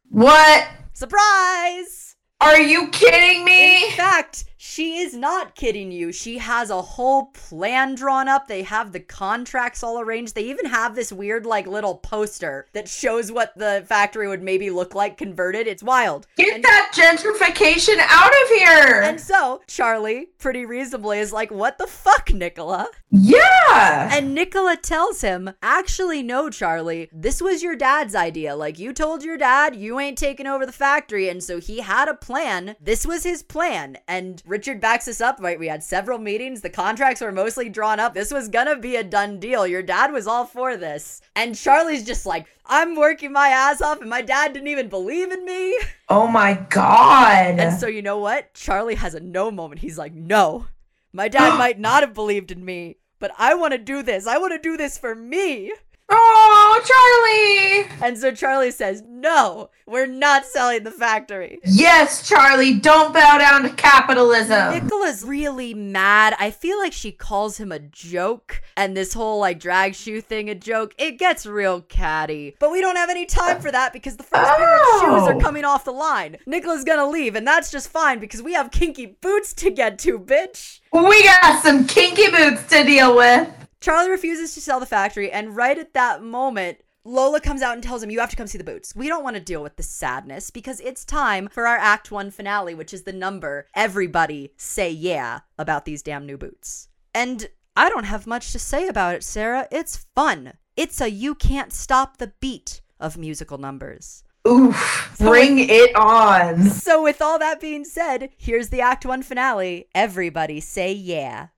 What? Surprise! Are you kidding me? In fact, she is not kidding you. She has a whole plan drawn up. They have the contracts all arranged. They even have this weird, like, little poster that shows what the factory would maybe look like converted. It's wild. Get And- that gentrification out of here! And so, Charlie, pretty reasonably, is like, What the fuck, Nicola? yeah! And Nicola tells him, Actually, no, Charlie, this was your dad's idea. Like, you told your dad you ain't taking over the factory. And so he had a plan. This was his plan. And Richard backs us up, right? We had several meetings. The contracts were mostly drawn up. This was gonna be a done deal. Your dad was all for this. And Charlie's just like, I'm working my ass off, and my dad didn't even believe in me. oh my god! And so, you know what? Charlie has a no moment. He's like, no, my dad might not have believed in me, but I want to do this. I want to do this for me. Oh, Charlie! And so Charlie says, no, we're not selling the factory. Yes, Charlie, don't bow down to capitalism. Nicola's really mad. I feel like she calls him a joke, and this whole like drag shoe thing a joke. It gets real catty. But we don't have any time for that because the first pair of oh! shoes are Oh. coming off the line. Nicola's gonna leave, and that's just fine because we have kinky boots to get to, bitch. We got some kinky boots to deal with. Charlie refuses to sell the factory, and right at that moment, Lola comes out and tells him, You have to come see the boots. We don't want to deal with the sadness because it's time for our Act 1 finale, which is the number everybody say yeah about these damn new boots. And I don't have much to say about it, Sara. It's fun. It's a you can't stop the beat of musical numbers. Oof, bring it on. So, with all that being said, here's the Act 1 finale. Everybody say yeah.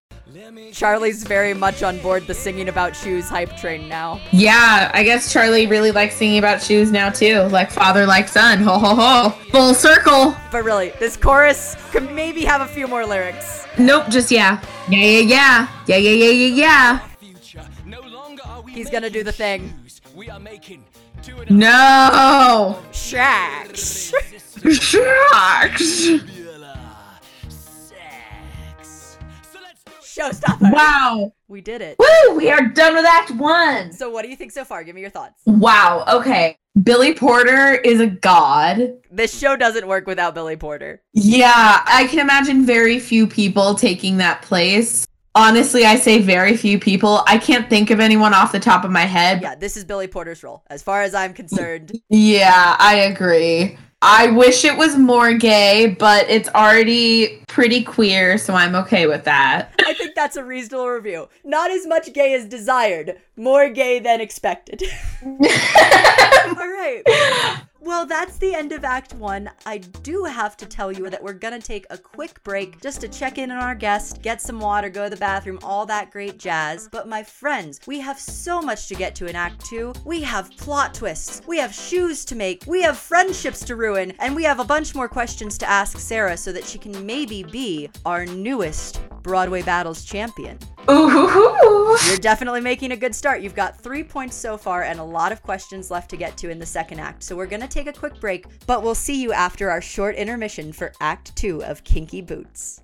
Charlie's very much on board the singing about shoes hype train now. Yeah, I guess Charlie really likes singing about shoes now too. Like father, like son. Ho ho ho. Full circle. But really, this chorus could maybe have a few more lyrics. Nope, just yeah. Yeah, yeah, yeah. Yeah, yeah, yeah, yeah, yeah. No longer are we He's gonna do the thing. We are making two and No. Shacks. Sharks. Showstopper. Wow. We did it. Woo, we are done with Act One. So, what do you think so far? Give me your thoughts. Wow, okay. Billy Porter is a god. This show doesn't work without Billy Porter. Yeah, I can imagine very few people taking that place. Honestly, I say very few people. I can't think of anyone off the top of my head. Yeah, this is Billy Porter's role. As far as I'm concerned, Yeah, I agree. I wish it was more gay, but it's already pretty queer, so I'm okay with that. I think that's a reasonable review. Not as much gay as desired, more gay than expected. All right. Well, that's the end of Act One. I do have to tell you that we're gonna take a quick break just to check in on our guest, get some water, go to the bathroom, all that great jazz. But my friends, we have so much to get to in Act Two. We have plot twists, we have shoes to make, we have friendships to ruin, and we have a bunch more questions to ask Sara so that she can maybe be our newest Broadway Battles champion. Ooh. You're definitely making a good start. You've got three points so far and a lot of questions left to get to in the second act. So we're going to take a quick break, but we'll see you after our short intermission for Act Two of Kinky Boots.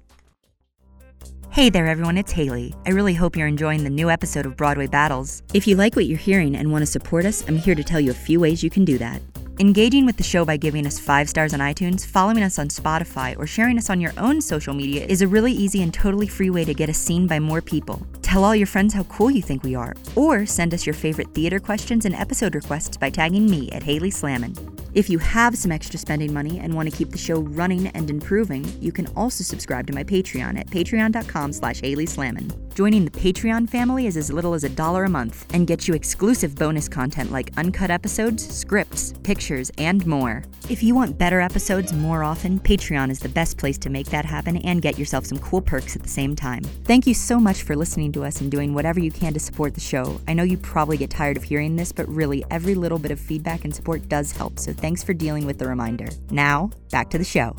Hey there, everyone, it's Haley. I really hope you're enjoying the new episode of Broadway Battles. If you like what you're hearing and want to support us, I'm here to tell you a few ways you can do that. Engaging with the show by giving us five stars on iTunes, following us on Spotify, or sharing us on your own social media is a really easy and totally free way to get us seen by more people. Tell all your friends how cool you think we are, or send us your favorite theater questions and episode requests by tagging me at Haley Slamon. If you have some extra spending money and want to keep the show running and improving, you can also subscribe to my Patreon at patreon.com slash Haley Slamon. Joining the Patreon family is as little as a dollar a month and gets you exclusive bonus content like uncut episodes, scripts, pictures, and more. If you want better episodes more often, Patreon is the best place to make that happen and get yourself some cool perks at the same time. Thank you so much for listening to us and doing whatever you can to support the show. I know you probably get tired of hearing this, but really, every little bit of feedback and support does help, so thanks for dealing with the reminder. Now, back to the show.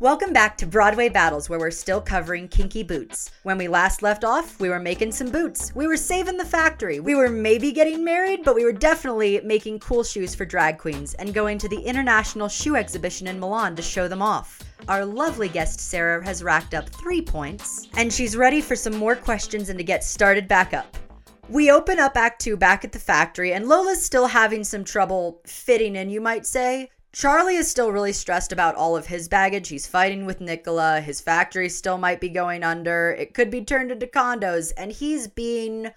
Welcome back to Broadway Battles, where we're still covering kinky boots. When we last left off, we were making some boots. We were saving the factory. We were maybe getting married, but we were definitely making cool shoes for drag queens and going to the International Shoe Exhibition in Milan to show them off. Our lovely guest Sara has racked up three points, and she's ready for some more questions and to get started back up. We open up Act 2 back at the factory, and Lola's still having some trouble fitting in, you might say. Charlie is still really stressed about all of his baggage. He's fighting with Nicola. His factory still might be going under. It could be turned into condos, and he's being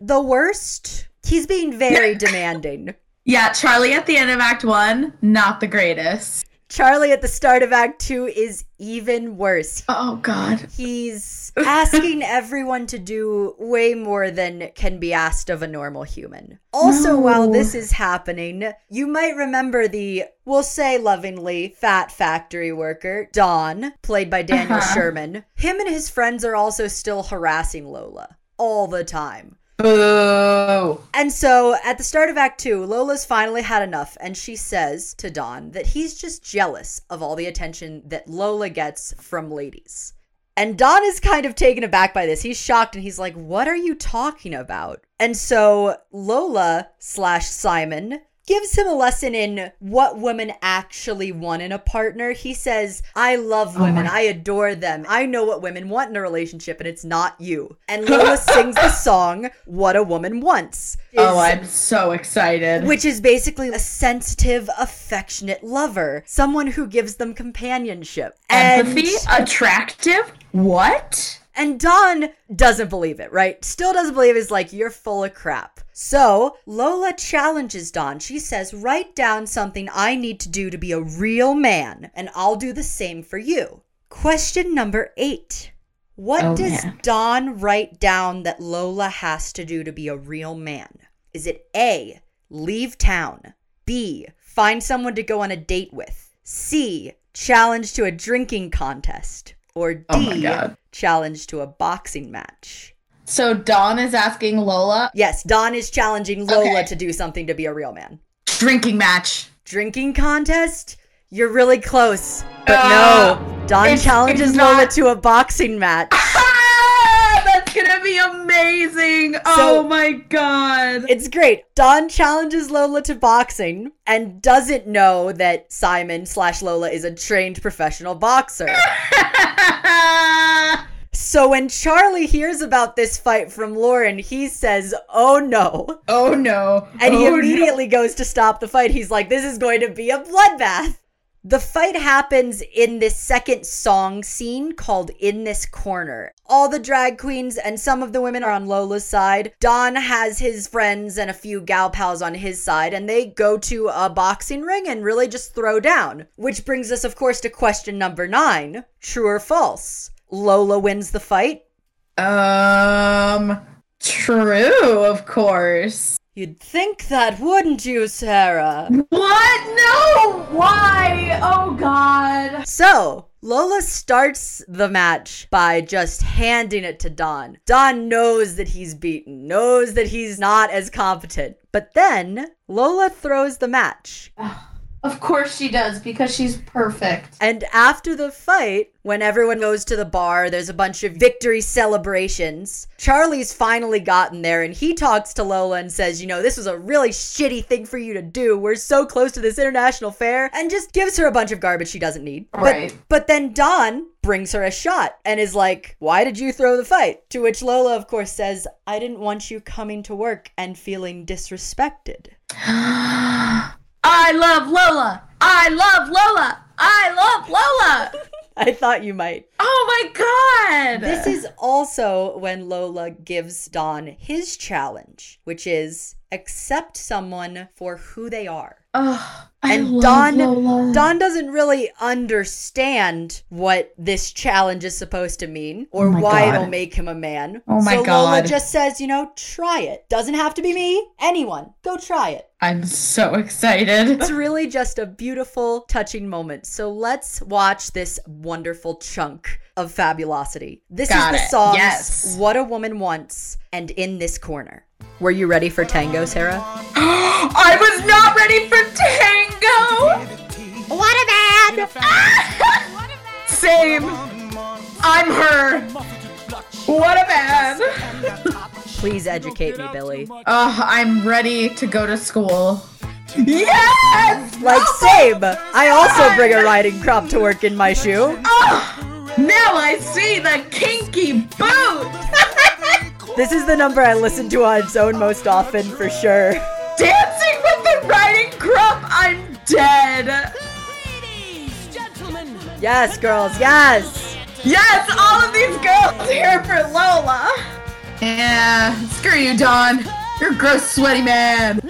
the worst. He's being very demanding. Yeah, Charlie at the end of Act One, not the greatest. Charlie at the start of Act 2 is even worse. Oh God. He's asking everyone to do way more than can be asked of a normal human. Also, No. while this is happening, you might remember the, we'll say lovingly, fat factory worker, Don, played by Daniel Uh-huh. Sherman. Him and his friends are also still harassing Lola all the time. Boo. And so at the start of Act Two, Lola's finally had enough, and she says to Don that he's just jealous of all the attention that Lola gets from ladies. And Don is kind of taken aback by this. He's shocked and he's like, What are you talking about? And so Lola slash Simon gives him a lesson in what women actually want in a partner. He says, I love Oh women. my- I adore them. I know what women want in a relationship, and it's not you. And Lola sings the song, What a Woman Wants. Oh, I'm so excited. which is basically a sensitive, affectionate lover, someone who gives them companionship. Empathy, And, attractive. What? and Don doesn't believe it, right? Still doesn't believe it. Is like, you're full of crap. So Lola challenges Don. She says, write down something I need to do to be a real man, and I'll do the same for you. Question number eight. What Oh, does man. Don write down that Lola has to do to be a real man? Is it A, leave town? B, find someone to go on a date with? C, challenge to a drinking contest? Or oh D, Oh challenge to a boxing match? So Don is asking Lola Yes, Don is challenging Lola Okay. to do something to be a real man. drinking match. Drinking contest? You're really close. But Uh, no, Don challenges it's Lola to a boxing match. Ah, that's gonna be amazing. oh my god. It's great. Don challenges Lola to boxing and doesn't know that Simon slash Lola is a trained professional boxer. So when Charlie hears about this fight from Lauren, he says, Oh no. oh no. And he Oh, no. immediately goes to stop the fight. He's like, This is going to be a bloodbath. The fight happens in this second song scene called In This Corner. All the drag queens and some of the women are on Lola's side. Don has his friends and a few gal pals on his side, and they go to a boxing ring and really just throw down. Which brings us, of course, to question number nine true or false? Lola wins the fight. Um, true, of course. You'd think that, wouldn't you, Sara? What? No! Why? Oh god. So, Lola starts the match by just handing it to Don. Don knows that he's beaten, knows that he's not as competent. But then, Lola throws the match. Of course she does because she's perfect. And after the fight, when everyone goes to the bar, there's a bunch of victory celebrations. Charlie's finally gotten there and he talks to Lola and says, You know, this was a really shitty thing for you to do. We're so close to this international fair. And just gives her a bunch of garbage she doesn't need. Right. But, but then Don brings her a shot and is like, Why did you throw the fight? To which Lola, of course, says, I didn't want you coming to work and feeling disrespected. I love Lola. I love Lola. I love Lola. I thought you might. Oh my god. This is also when Lola gives Don his challenge, which is accept someone for who they are. Oh, I And Don Lola. Don doesn't really understand what this challenge is supposed to mean or Oh why God. it'll make him a man. Oh my so Lola just says, you know, try it. Doesn't have to be me. Anyone. Go try it. I'm so excited. It's really just a beautiful, touching moment. So let's watch this wonderful chunk of fabulosity. This Got is the song Yes. What a Woman Wants and In This Corner. Were you ready for tango, Sara? I was not ready for tango. What a man! Same. I'm her. What a man. Please educate me, Billy. Oh, I'm ready to go to school. Yes! Like, same! I also bring a riding crop to work in my shoe. Oh, now I see the kinky boot. This is the number I listen to on its own most often, for sure. Dancing with the riding crop. I'm dead. Yes, girls, yes! Yes, all of these girls here for Lola. Yeah, screw you, Don. You're a gross, sweaty man.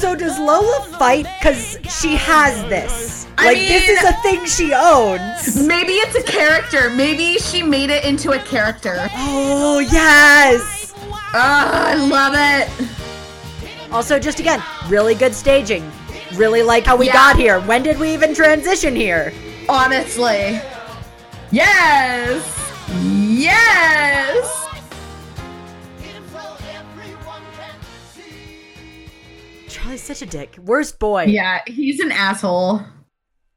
So does Lola fight because she has this? I Like this is a thing she owns. Maybe it's a character. Maybe she made it into a character. Oh yes. Ah, I love it. Also, just again, really good staging. Really like how we Yeah. got here. When did we even transition here? Honestly. Yes. Yes. Charlie's such a dick. Worst boy. Yeah, he's an asshole.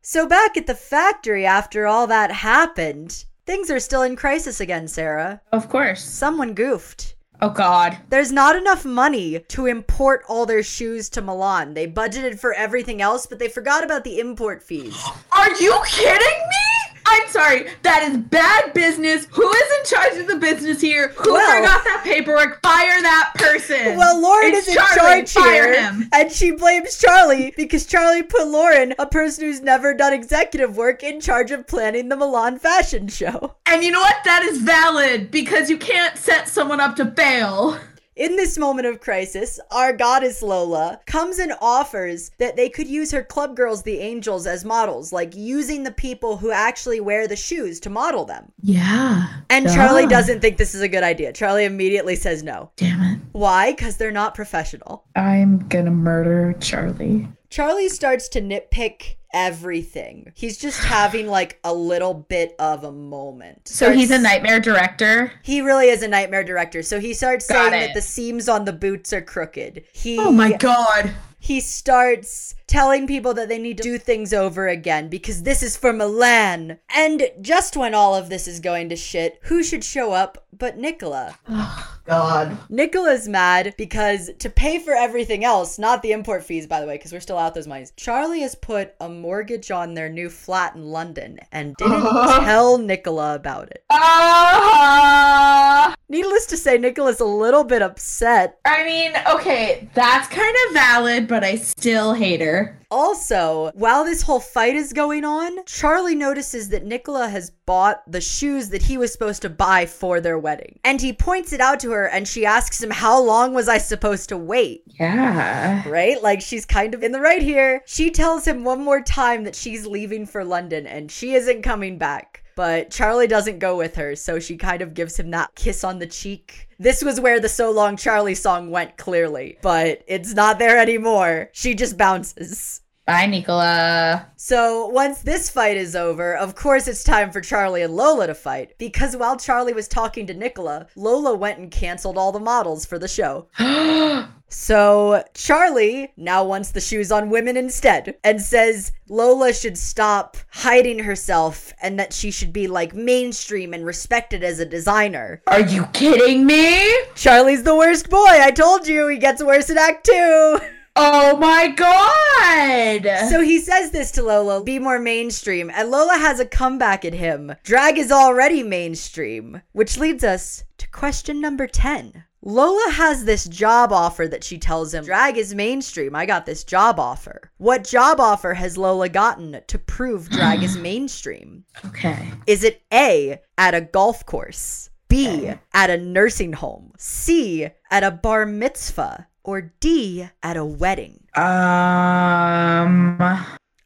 So back at the factory after all that happened, things are still in crisis again, Sara. Of course. Someone goofed. Oh God. There's not enough money to import all their shoes to Milan. They budgeted for everything else, but they forgot about the import fees. Are you kidding me? I'm sorry. That is bad business. Who is in charge of the business here? Who Well- forgot that paperwork? Fire that person. Well, Lauren It's is in charge Fire here, him. and she blames Charlie because Charlie put Lauren, a person who's never done executive work, in charge of planning the Milan fashion show. And you know what? That is valid because you can't set someone up to fail. In this moment of crisis, our goddess Lola comes and offers that they could use her club girls, the angels, as models, like using the people who actually wear the shoes to model them. Yeah. And Duh. Charlie doesn't think this is a good idea. Charlie immediately says no. Damn it. Why? Because they're not professional. I'm gonna murder Charlie. Charlie starts to nitpick everything. He's just having like a little bit of a moment. So he's a nightmare director. He really is a nightmare director. So he starts Got saying it. that the seams on the boots are crooked. He Oh my god. he starts telling people that they need to do things over again because this is for Milan. And just when all of this is going to shit, who should show up but Nicola? God. Nicola's mad because to pay for everything else, not the import fees, by the way, because we're still out those monies, Charlie has put a mortgage on their new flat in London and didn't tell Nicola about it. Ah. Needless to say, Nicola's a little bit upset. I mean, okay, that's kind of valid, but I still hate her. Also, while this whole fight is going on, Charlie notices that Nicola has bought the shoes that he was supposed to buy for their wedding. And he points it out to her and she asks him, How long was I supposed to wait? Yeah. right? Like she's kind of in the right here. She tells him one more time that she's leaving for London and she isn't coming back. But Charlie doesn't go with her, so she kind of gives him that kiss on the cheek. This was where the So Long Charlie song went clearly, but it's not there anymore. She just bounces. Bye, Nicola. So once this fight is over, of course it's time for Charlie and Lola to fight. Because while Charlie was talking to Nicola, Lola went and canceled all the models for the show. So Charlie now wants the shoes on women instead and says Lola should stop hiding herself and that she should be like mainstream and respected as a designer. Are you kidding me? Charlie's the worst boy. I told you he gets worse in Act 2. Oh my god! So he says this to Lola, be more mainstream, and Lola has a comeback at him. Drag is already mainstream, which leads us to question number 10. Lola has this job offer that she tells him, drag is mainstream. I got this job offer. What job offer has Lola gotten to prove drag is mainstream? okay. Is it A, at a golf course? B, at a nursing home? C, at a bar mitzvah? Or D, at a wedding? Um.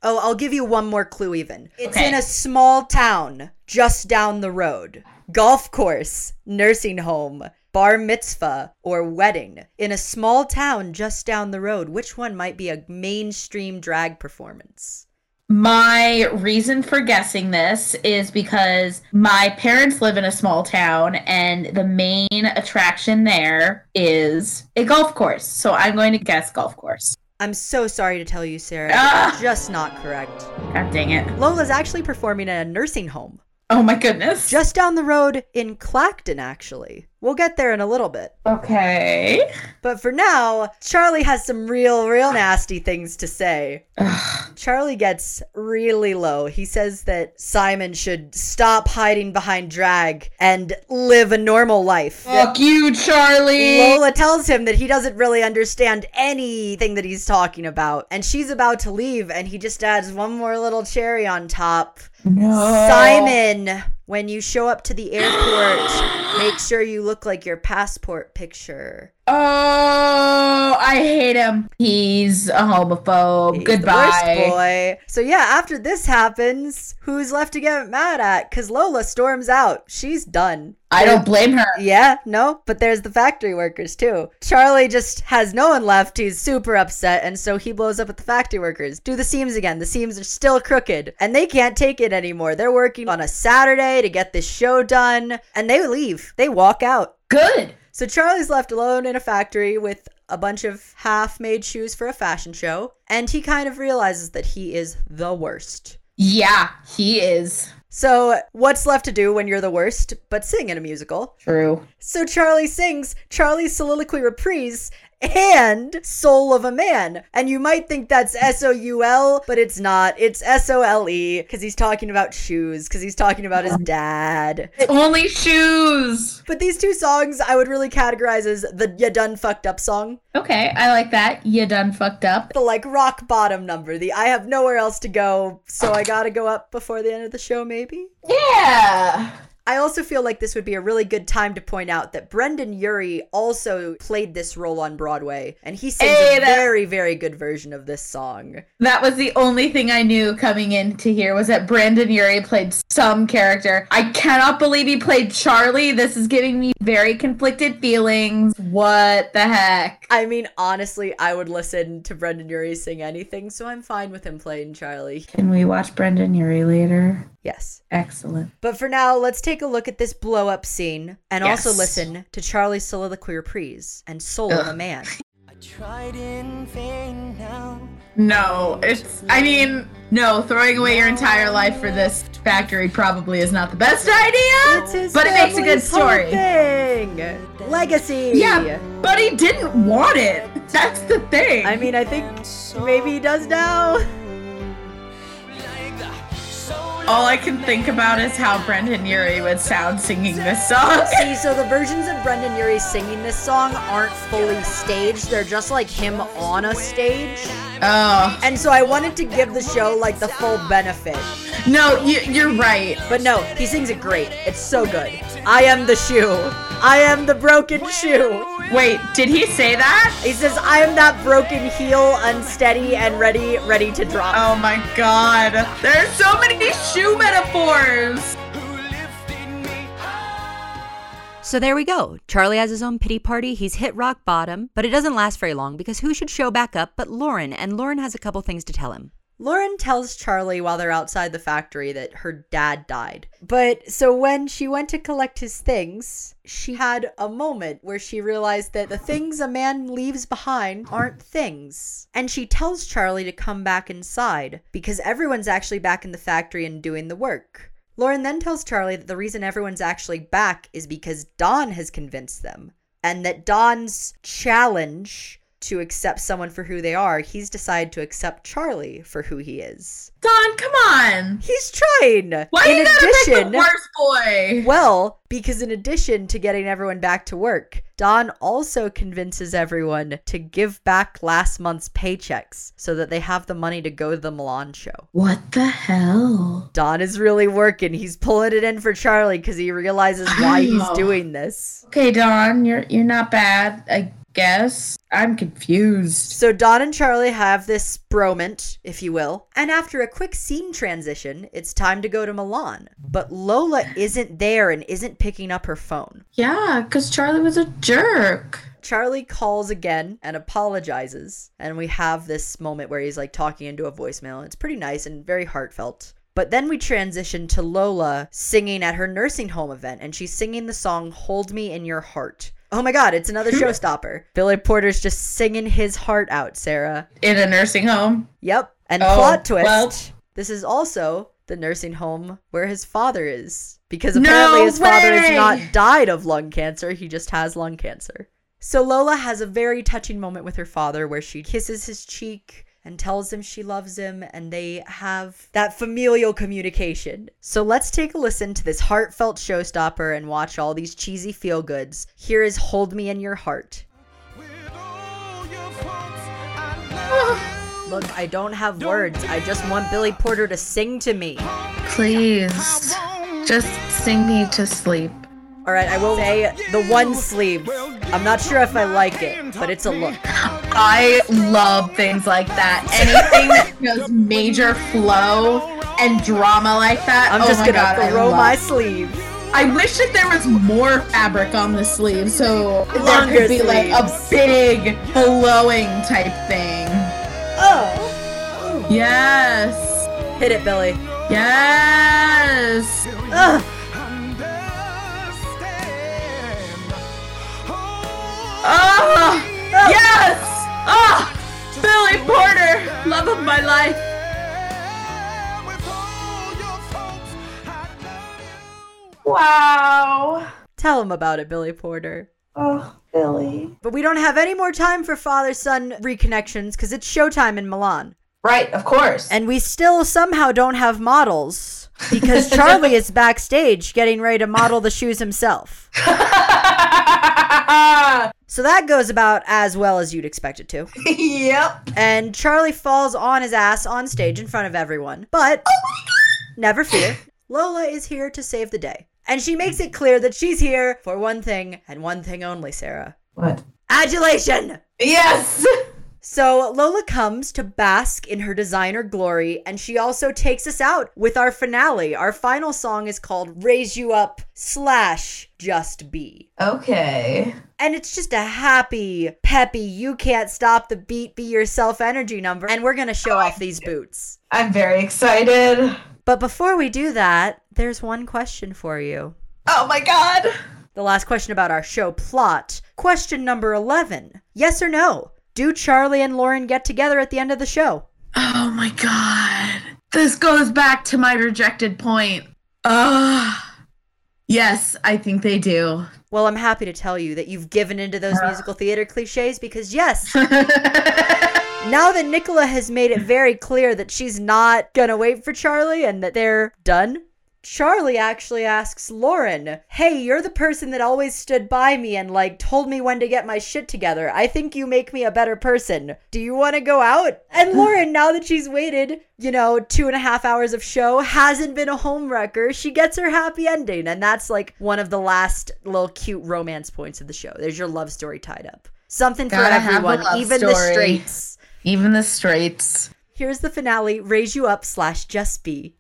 Oh, I'll give you one more clue even. It's Okay. in a small town just down the road. Golf course, nursing home, bar mitzvah, or wedding. In a small town just down the road, which one might be a mainstream drag performance? My reason for guessing this is because my parents live in a small town and the main attraction there is a golf course. So I'm going to guess golf course. I'm so sorry to tell you, Sara. Ah! Just not correct. God dang it. Lola's actually performing at a nursing home. Oh my goodness. Just down the road in Clacton, actually. We'll get there in a little bit. okay. But for now, Charlie has some real, real nasty things to say. Ugh. Charlie gets really low. He says that Simon should stop hiding behind drag and live a normal life. Fuck you, Charlie. Lola tells him that he doesn't really understand anything that he's talking about. And she's about to leave, and he just adds one more little cherry on top. no. Simon, when you show up to the airport, make sure you look like your passport picture. Oh, I hate him. He's a homophobe. He's Goodbye. boy. So yeah, after this happens, who's left to get mad at? Cause Lola storms out. She's done. I don't blame her. Yeah, no, but there's the factory workers too. Charlie just has no one left. He's super upset, and so he blows up at the factory workers. Do the seams again. The seams are still crooked, and they can't take it anymore. They're working on a Saturday to get this show done, and they leave. They walk out. Good. So Charlie's left alone in a factory with a bunch of half made shoes for a fashion show, and he kind of realizes that he is the worst. Yeah, he is. So, what's left to do when you're the worst but sing in a musical? True. So, Charlie sings Charlie's soliloquy reprise and Soul of a Man. And you might think that's S O U L, but it's not. It's S O L E because he's talking about shoes, because he's talking about his dad. Only shoes. But these two songs I would really categorize as the Ya Done Fucked Up song. Okay, I like that. You done fucked up. The like rock bottom number. The I have nowhere else to go, so I gotta go up before the end of the show, maybe? Yeah. I also feel like this would be a really good time to point out that Brendon Urie also played this role on Broadway, and he sings Hey, a that- very, very good version of this song. That was the only thing I knew coming into here was that Brendon Urie played some character. I cannot believe he played Charlie. This is giving me very conflicted feelings. What the heck? I mean, honestly, I would listen to Brendon Urie sing anything, so I'm fine with him playing Charlie. Can we watch Brendon Urie later? Yes. Excellent. But for now, let's take a look at this blow up scene and also listen to Charlie's soliloquy reprise and Soul of a Man. I tried in vain now. No, it's. I mean, no, throwing away your entire life for this factory probably is not the best idea. But it makes a good story. Thing. Legacy. Yeah, but he didn't want it. That's the thing. I mean, I think maybe he does now. All I can think about is how Brendon Urie would sound singing this song. See, so the versions of Brendon Urie singing this song aren't fully staged. They're just like him on a stage. Oh And so I wanted to give the show like the full benefit. no, you, you're right. But no, he sings it great. It's so good. I am the shoe. I am the broken shoe. Wait, did he say that? He says, I am that broken heel, unsteady and ready, ready to drop. Oh my god. There's so many shoe metaphors. So there we go. Charlie has his own pity party. He's hit rock bottom, but it doesn't last very long because who should show back up but Lauren? And Lauren has a couple things to tell him. Lauren tells Charlie while they're outside the factory that her dad died. But so when she went to collect his things, she had a moment where she realized that the things a man leaves behind aren't things. And she tells Charlie to come back inside because everyone's actually back in the factory and doing the work. Lauren then tells Charlie that the reason everyone's actually back is because Don has convinced them. And that Don's challenge to accept someone for who they are, he's decided to accept Charlie for who he is. Don, come on. He's trying. Why in you gotta addition, the worst boy? well, because in addition to getting everyone back to work, Don also convinces everyone to give back last month's paychecks so that they have the money to go to the Milan show. What the hell? Don is really working. He's pulling it in for Charlie because he realizes why he's doing this. Okay, Don, you're you're not bad, I guess. I'm confused. So Don and Charlie have this bromance, if you will, and after a quick scene transition, it's time to go to Milan. But Lola isn't there and isn't picking up her phone. Yeah, because Charlie was a jerk. Charlie calls again and apologizes, and we have this moment where he's like talking into a voicemail. It's pretty nice and very heartfelt. But then we transition to Lola singing at her nursing home event, and she's singing the song Hold Me in Your Heart. Oh my god, it's another showstopper. Billy Porter's just singing his heart out, Sara. In a nursing home. Yep. And Oh, plot twist well. this is also the nursing home where his father is. Because No apparently his father has not died of lung cancer, he just has lung cancer. So Lola has a very touching moment with her father where she kisses his cheek and tells him she loves him, and they have that familial communication. So let's take a listen to this heartfelt showstopper and watch all these cheesy feel goods. Here is Hold Me in Your Heart. Look, I don't have words. I just want Billy Porter to sing to me. Please. Just sing me to sleep. All right, I will say the one sleeve. I'm not sure if I like it, but it's a look. I love things like that. Anything that shows major flow and drama like that. I'm oh just my gonna God, throw my sleeve. I wish that there was more fabric on the sleeve, so there could be like a big flowing type thing. Oh, Yes. hit it, Billy. Yes. Ugh. Oh, yes. Oh, Billy Porter, love of my life. Wow. Tell him about it, Billy Porter. Oh, Billy. But we don't have any more time for father son reconnections because it's showtime in Milan. Right, of course. And we still somehow don't have models because Charlie is backstage getting ready to model the shoes himself. So that goes about as well as you'd expect it to. yep. And Charlie falls on his ass on stage in front of everyone. But oh never fear, Lola is here to save the day. And she makes it clear that she's here for one thing and one thing only, Sara. What? Adulation! Yes. So Lola comes to bask in her designer glory, and she also takes us out with our finale. Our final song is called Raise You Up slash Just Be. Okay. And it's just a happy, peppy, you can't stop the beat, be yourself energy number. And we're gonna show off these boots. I'm very excited. But before we do that, there's one question for you. Oh my god. The last question about our show plot. Question number 11. Yes or no? Do Charlie and Lauren get together at the end of the show? Oh my god. This goes back to my rejected point. Ugh. Yes, I think they do. Well, I'm happy to tell you that you've given into those musical theater cliches because, yes, now that Nicola has made it very clear that she's not gonna wait for Charlie and that they're done, Charlie actually asks Lauren, Hey, you're the person that always stood by me and, like, told me when to get my shit together. I think you make me a better person. Do you wanna go out? And Lauren, now that she's waited, you know, two and a half hours of show, hasn't been a homewrecker, she gets her happy ending. And that's, like, one of the last little cute romance points of the show. There's your love story tied up. Something for Gotta everyone, even the story. straights. Even the straights. Here's the finale Raise You Up slash Just Be.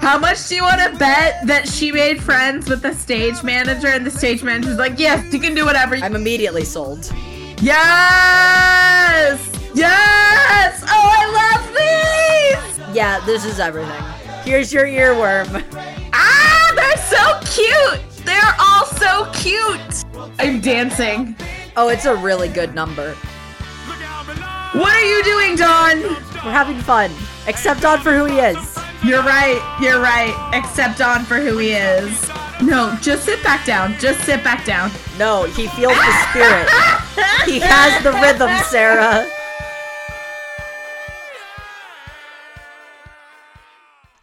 How much do you want to bet that she made friends with the stage manager and the stage manager's like, yes, you can do whatever. I'm immediately sold. yes! Yes! Oh, I love these! Yeah, this is everything. Here's your earworm. Ah, they're so cute. They're all so cute. I'm dancing. Oh, it's a really good number. What are you doing, Don? We're having fun. Except Don for who he is. You're right. You're right. Accept on for who he is. No, just sit back down. Just sit back down. No, he feels the spirit. he has the rhythm, Sara.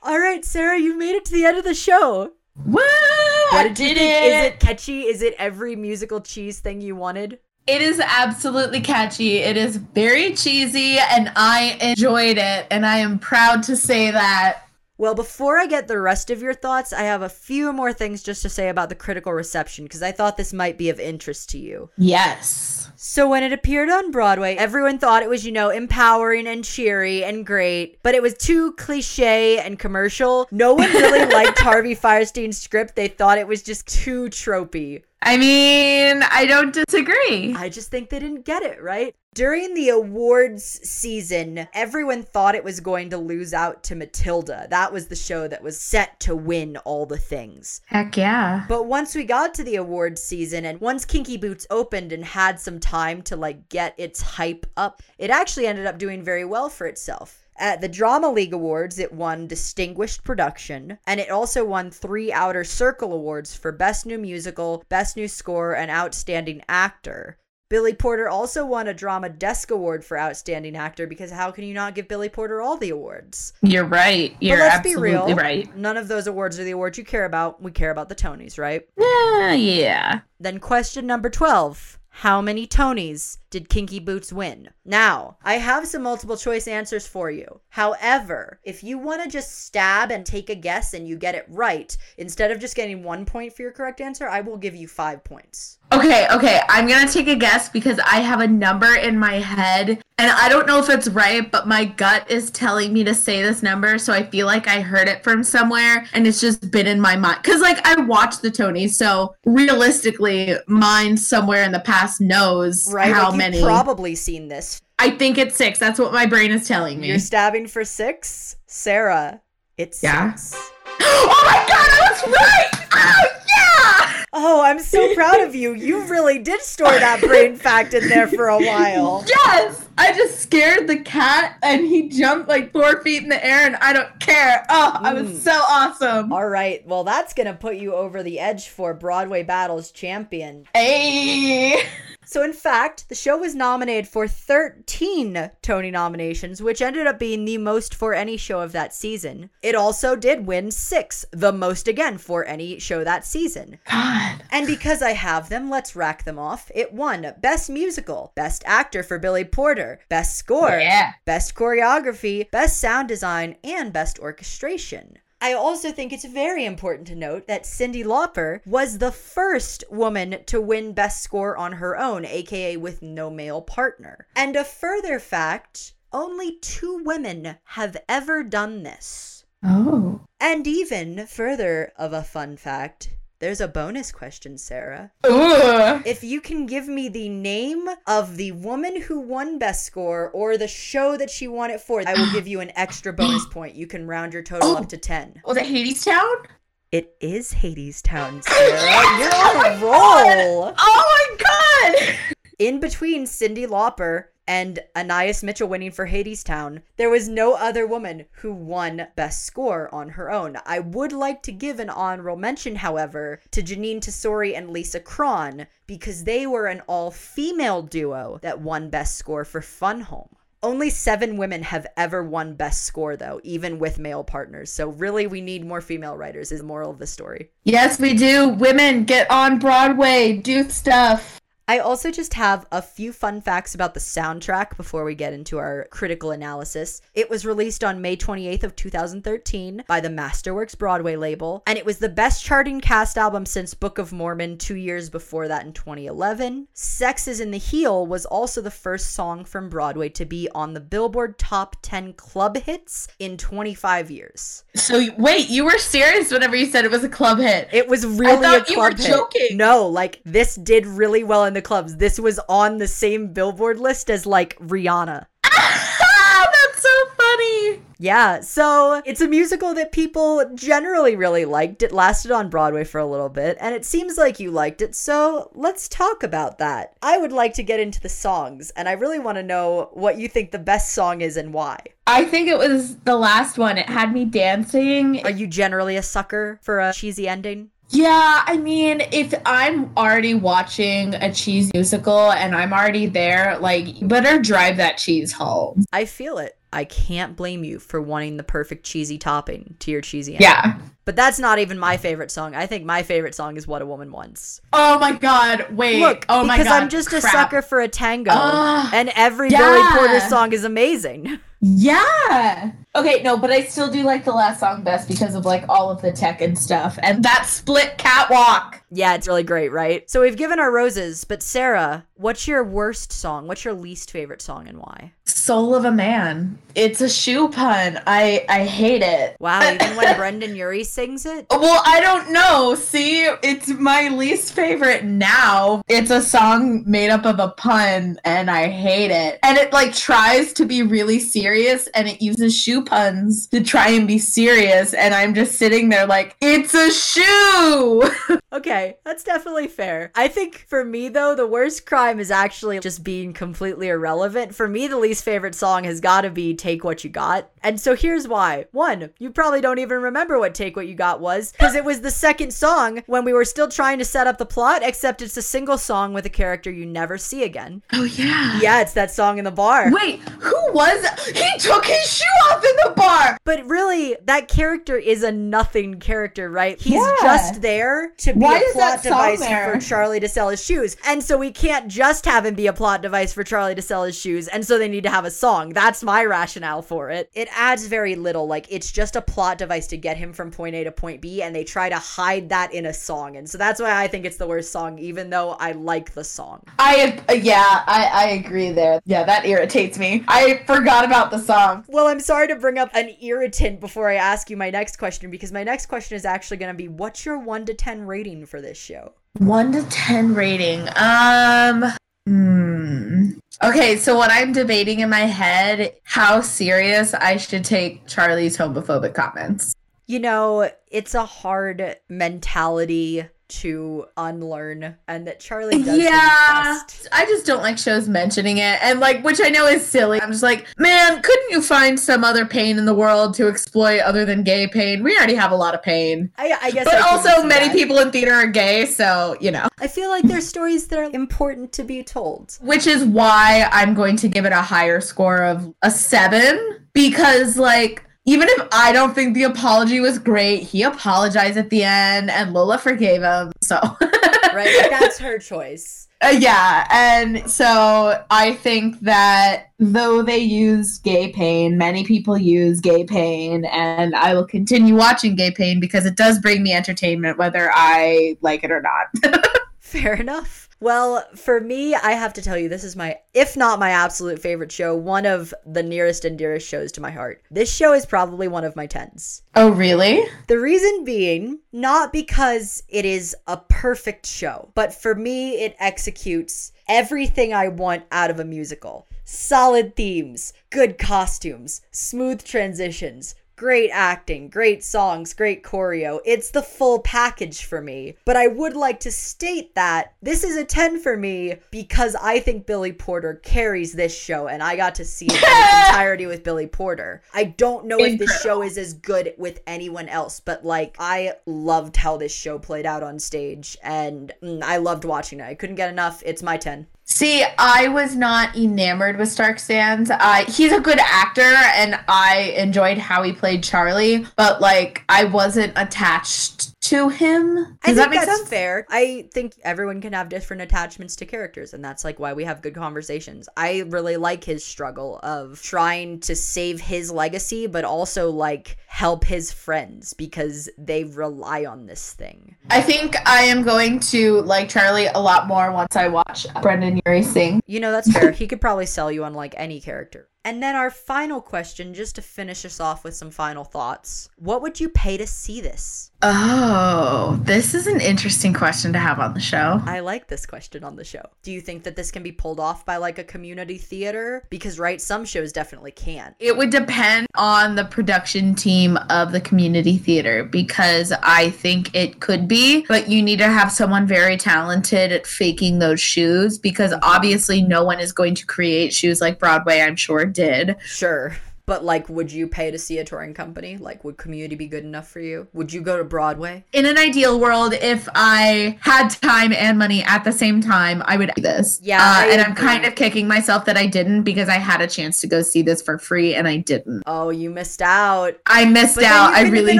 All right, Sara, you made it to the end of the show. Woo! What I did you think? it. Is it catchy? Is it every musical cheese thing you wanted? It is absolutely catchy. It is very cheesy, and I enjoyed it. And I am proud to say that. Well, before I get the rest of your thoughts, I have a few more things just to say about the critical reception because I thought this might be of interest to you. Yes. So, when it appeared on Broadway, everyone thought it was, you know, empowering and cheery and great, but it was too cliche and commercial. No one really liked Harvey Fierstein's script. They thought it was just too tropey. I mean, I don't disagree. I just think they didn't get it, right? During the awards season, everyone thought it was going to lose out to Matilda. That was the show that was set to win all the things. Heck yeah. But once we got to the awards season and once Kinky Boots opened and had some time to like get its hype up, it actually ended up doing very well for itself. At the Drama League Awards, it won Distinguished Production, and it also won three Outer Circle Awards for Best New Musical, Best New Score, and Outstanding Actor. Billy Porter also won a Drama Desk Award for Outstanding Actor because how can you not give Billy Porter all the awards? You're right. You're but let's absolutely be real. right. None of those awards are the awards you care about. We care about the Tonys, right? Yeah, yeah. Then question number 12. How many Tonys did Kinky Boots win? Now, I have some multiple choice answers for you. However, if you want to just stab and take a guess and you get it right, instead of just getting one point for your correct answer, I will give you five points. Okay, okay. I'm gonna take a guess because I have a number in my head, and I don't know if it's right, but my gut is telling me to say this number, so I feel like I heard it from somewhere, and it's just been in my mind. Cause like I watched the Tony. so realistically, mine somewhere in the past knows Right? how like you've many. probably seen this. I think it's six. That's what my brain is telling me. You're stabbing for six? Sara, it's Yeah. six. oh my god, I was right! Oh yeah! Oh, I'm so proud of you. You really did store that brain fact in there for a while. Yes! I just scared the cat and he jumped like four feet in the air and I don't care. Oh, I was Mm. so awesome. All right. Well, that's going to put you over the edge for Broadway Battles champion. Hey! So, in fact, the show was nominated for 13 Tony nominations, which ended up being the most for any show of that season. It also did win six, the most again for any show that season. God. And because I have them, let's rack them off. It won Best Musical, Best Actor for Billy Porter, Best Score, Yeah. Best Choreography, Best Sound Design, and Best Orchestration. I also think it's very important to note that Cyndi Lauper was the first woman to win Best Score on her own, aka with no male partner. And a further fact only two women have ever done this. Oh. And even further of a fun fact, there's a bonus question, Sara. Ooh. If you can give me the name of the woman who won Best Score or the show that she won it for, I will give you an extra bonus point. You can round your total up oh. to 10. Was it Hadestown? It is Hades Town, Sara. You're on a oh roll. Oh my god! In between Cyndi Lauper and Anais Mitchell winning for Hadestown, there was no other woman who won Best Score on her own. I would like to give an honorable mention, however, to Jeanine Tesori and Lisa Kron because they were an all female duo that won Best Score for Fun Home. Only seven women have ever won Best Score, though, even with male partners. So, really, we need more female writers, is the moral of the story. Yes, we do. Women, get on Broadway. Do stuff. I also just have a few fun facts about the soundtrack before we get into our critical analysis. It was released on May 28th of 2013 by the Masterworks Broadway label, and it was the best charting cast album since Book of Mormon 2 years before that in 2011. Sex is in the Heel was also the first song from Broadway to be on the Billboard Top 10 Club Hits in 25 years. So, wait, you were serious whenever you said it was a club hit. It was really thought a you were club hit. joking. No, like this did really well in the clubs. This was on the same Billboard list as like Rihanna. That's so funny. Yeah, so it's a musical that people generally really liked. It lasted on Broadway for a little bit, and it seems like you liked it, so let's talk about that. I would like to get into the songs, and I really want to know what you think the best song is and why. I think it was the last one. It had me dancing. Are you generally a sucker for a cheesy ending? Yeah, I mean, if I'm already watching a cheese musical and I'm already there, like, better drive that cheese home. I feel it. I can't blame you for wanting the perfect cheesy topping to your cheesy ending. Yeah. But that's not even my favorite song. I think my favorite song is What a Woman Wants. Oh my god. Wait. Look, oh my because god. Because I'm just a sucker for a tango, Ah, and every yeah. Billy Porter song is amazing. Yeah. Okay, no, but I still do like the last song best because of like all of the tech and stuff and that split catwalk. yeah, it's really great, right? So we've given our roses, but Sara, what's your worst song? What's your least favorite song and why? Soul of a man. It's a shoe pun. I I hate it. Wow, even when Brendon Urie sings it? Well, I don't know. See, it's my least favorite now. It's a song made up of a pun and I hate it. And it like tries to be really serious and it uses shoe puns to try and be serious and I'm just sitting there like, "It's a shoe." Okay, that's definitely fair. I think for me though, the worst crime is actually just being completely irrelevant. For me, the least favorite song has got to be Take What You Got. And so here's why. One, you probably don't even remember what Take What You Got was because it was the second song when we were still trying to set up the plot, except it's a single song with a character you never see again. oh yeah. Yeah, it's that song in the bar. Wait, who was He took his shoe off in the bar. But really, that character is a nothing character, right? He's Yeah. just there to be Why a plot device there? for Charlie to sell his shoes. And so we can't just have him be a plot device for Charlie to sell his shoes. And so they need to have a song. That's my rationale for it. It adds very little. Like, it's just a plot device to get him from point A to point B. And they try to hide that in a song. And so that's why I think it's the worst song, even though I like the song. I uh, yeah, I I agree there. Yeah, that irritates me. I forgot about the song. Well, I'm sorry to bring up an irritant before I ask you my next question because my next question is actually going to be what's your 1 to 10 rating for this show? One to ten rating. Um. Hmm. Okay, so what I'm debating in my head, how serious I should take Charlie's homophobic comments. You know, it's a hard mentality to unlearn and that Charlie does yeah. I just don't like shows mentioning it, and like, which I know is silly. I'm just like, man, couldn't you find some other pain in the world to exploit other than gay pain? We already have a lot of pain. I, I guess But I also, many that. people in theater are gay, so you know. I feel like there's stories that are important to be told. which is why I'm going to give it a higher score of a seven because like even if I don't think the apology was great, he apologized at the end and Lola forgave him. So Right? That's her choice. Uh, yeah, and so I think that though they use gay pain, many people use gay pain, and I will continue watching gay pain because it does bring me entertainment whether I like it or not. Fair enough. Well, for me, I have to tell you, this is my, if not my absolute favorite show, one of the nearest and dearest shows to my heart. This show is probably one of my tens. oh, really? The reason being, not because it is a perfect show, but for me, it executes everything I want out of a musical solid themes, good costumes, smooth transitions. Great acting, great songs, great choreo. It's the full package for me. But I would like to state that this is a 10 for me because I think Billy Porter carries this show and I got to see it in its entirety with Billy Porter. I don't know if this show is as good with anyone else, but like I loved how this show played out on stage and mm, I loved watching it. I couldn't get enough. It's my 10. See, I was not enamored with Stark Sands. Uh, he's a good actor, and I enjoyed how he played Charlie, but like I wasn't attached to him. Does I think that make that's sense? fair. I think everyone can have different attachments to characters, and that's like why we have good conversations. I really like his struggle of trying to save his legacy, but also like help his friends because they rely on this thing. I think I am going to like Charlie a lot more once I watch Brendon Urie sing. You know, that's fair. he could probably sell you on like any character. And then our final question, just to finish us off with some final thoughts. What would you pay to see this? Oh, this is an interesting question to have on the show. I like this question on the show. Do you think that this can be pulled off by like a community theater? Because, right, some shows definitely can. It would depend on the production team of the community theater because I think it could be, but you need to have someone very talented at faking those shoes because mm-hmm. obviously no one is going to create shoes like Broadway, I'm sure, did. Sure. But like, would you pay to see a touring company? Like, would community be good enough for you? Would you go to Broadway? In an ideal world, if I had time and money at the same time, I would do this. Yeah, Uh, and I'm kind of kicking myself that I didn't because I had a chance to go see this for free and I didn't. Oh, you missed out. I missed But out. I really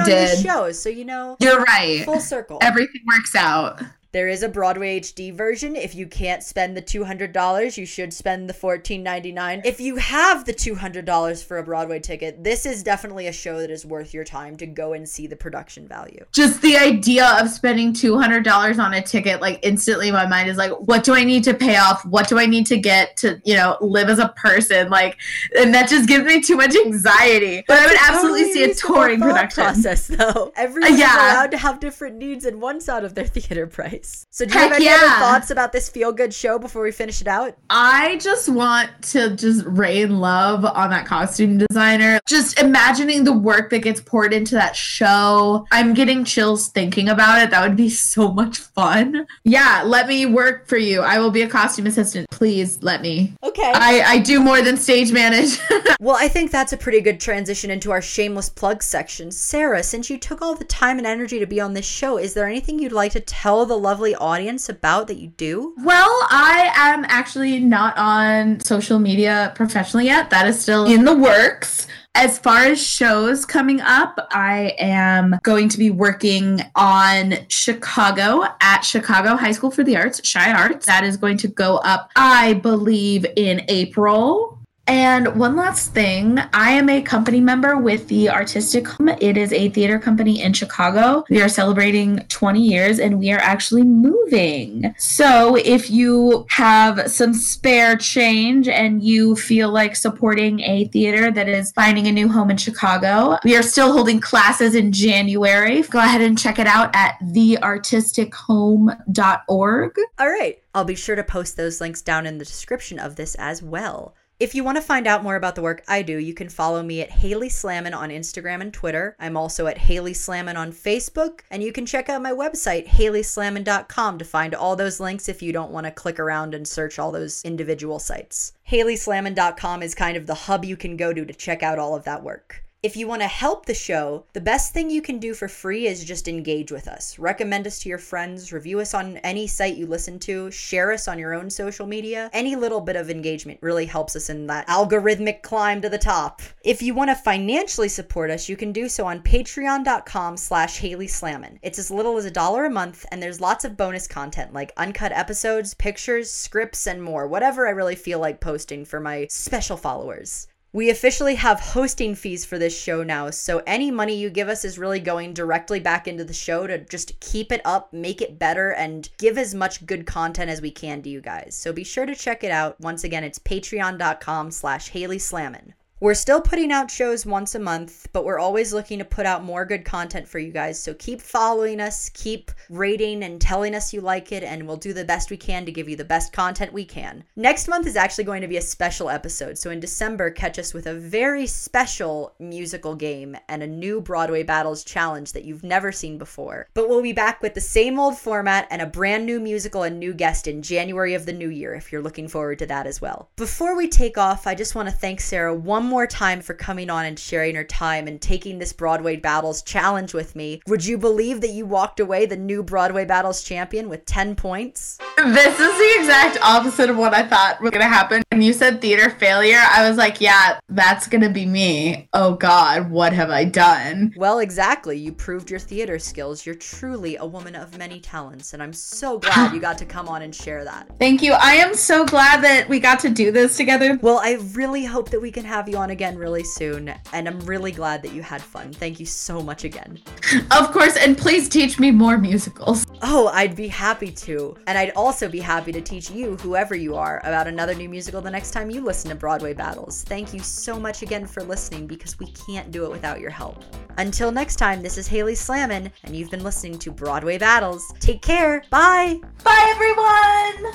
did. show, so you know, You're right. full circle. Everything works out. There is a Broadway HD version. If you can't spend the $200, you should spend the $14.99. If you have the $200 for a Broadway ticket, this is definitely a show that is worth your time to go and see the production value. Just the idea of spending $200 on a ticket, like instantly my mind is like, what do I need to pay off? What do I need to get to, you know, live as a person? Like, and that just gives me too much anxiety. But I would absolutely see a touring production. process though. Uh, Everyone's yeah. allowed to have different needs and wants out of their theater price. So do you have Heck any other thoughts about this feel good show before we finish it out? I just want to just rain love on that costume designer. Just imagining the work that gets poured into that show. I'm getting chills thinking about it. That would be so much fun. Yeah, let me work for you. I will be a costume assistant. Please let me. Okay. I, I do more than stage manage. Well, I think that's a pretty good transition into our shameless plug section. Sara, since you took all the time and energy to be on this show, is there anything you'd like to tell the lovely audience about that you do? Well, I am actually not on social media professionally yet. That is still in the works. As far as shows coming up, I am going to be working on Chicago at Chicago High School for the Arts, ChiArts. That is going to go up, I believe, in April. And one last thing, I am a company member with the Artistic Home. It is a theater company in Chicago. We are celebrating 20 years and we are actually moving. So if you have some spare change and you feel like supporting a theater that is finding a new home in Chicago, we are still holding classes in January. Go ahead and check it out at theartistichome.org. All right, I'll be sure to post those links down in the description of this as well. If you want to find out more about the work I do, you can follow me at Haley Slamon on Instagram and Twitter. I'm also at Haley Slamon on Facebook, and you can check out my website, HaleySlamon.com, to find all those links if you don't want to click around and search all those individual sites. HaleySlamon.com is kind of the hub you can go to to check out all of that work. If you want to help the show, the best thing you can do for free is just engage with us. Recommend us to your friends, review us on any site you listen to, share us on your own social media. Any little bit of engagement really helps us in that algorithmic climb to the top. If you want to financially support us, you can do so on patreon.com slash Haley Slamon. It's as little as a dollar a month, and there's lots of bonus content like uncut episodes, pictures, scripts, and more. Whatever I really feel like posting for my special followers. We officially have hosting fees for this show now, so any money you give us is really going directly back into the show to just keep it up, make it better, and give as much good content as we can to you guys. So be sure to check it out. Once again, it's patreon.com slash Haley Slamon. We're still putting out shows once a month, but we're always looking to put out more good content for you guys. So keep following us, keep rating and telling us you like it, and we'll do the best we can to give you the best content we can. Next month is actually going to be a special episode. So in December, catch us with a very special musical game and a new Broadway Battles challenge that you've never seen before. But we'll be back with the same old format and a brand new musical and new guest in January of the new year if you're looking forward to that as well. Before we take off, I just want to thank Sara one more time for coming on and sharing her time and taking this Broadway Battles challenge with me. Would you believe that you walked away the new Broadway Battles champion with 10 points? This is the exact opposite of what I thought was gonna happen. When you said theater failure, I was like, yeah, that's gonna be me. Oh god, what have I done? Well, exactly. You proved your theater skills. You're truly a woman of many talents, and I'm so glad you got to come on and share that. Thank you. I am so glad that we got to do this together. Well, I really hope that we can have you on again really soon, and I'm really glad that you had fun. Thank you so much again. Of course, and please teach me more musicals. Oh, I'd be happy to. And I'd also be happy to teach you, whoever you are, about another new musical the next time you listen to Broadway Battles. Thank you so much again for listening because we can't do it without your help. Until next time, this is Haley Slamon, and you've been listening to Broadway Battles. Take care. Bye. Bye, everyone.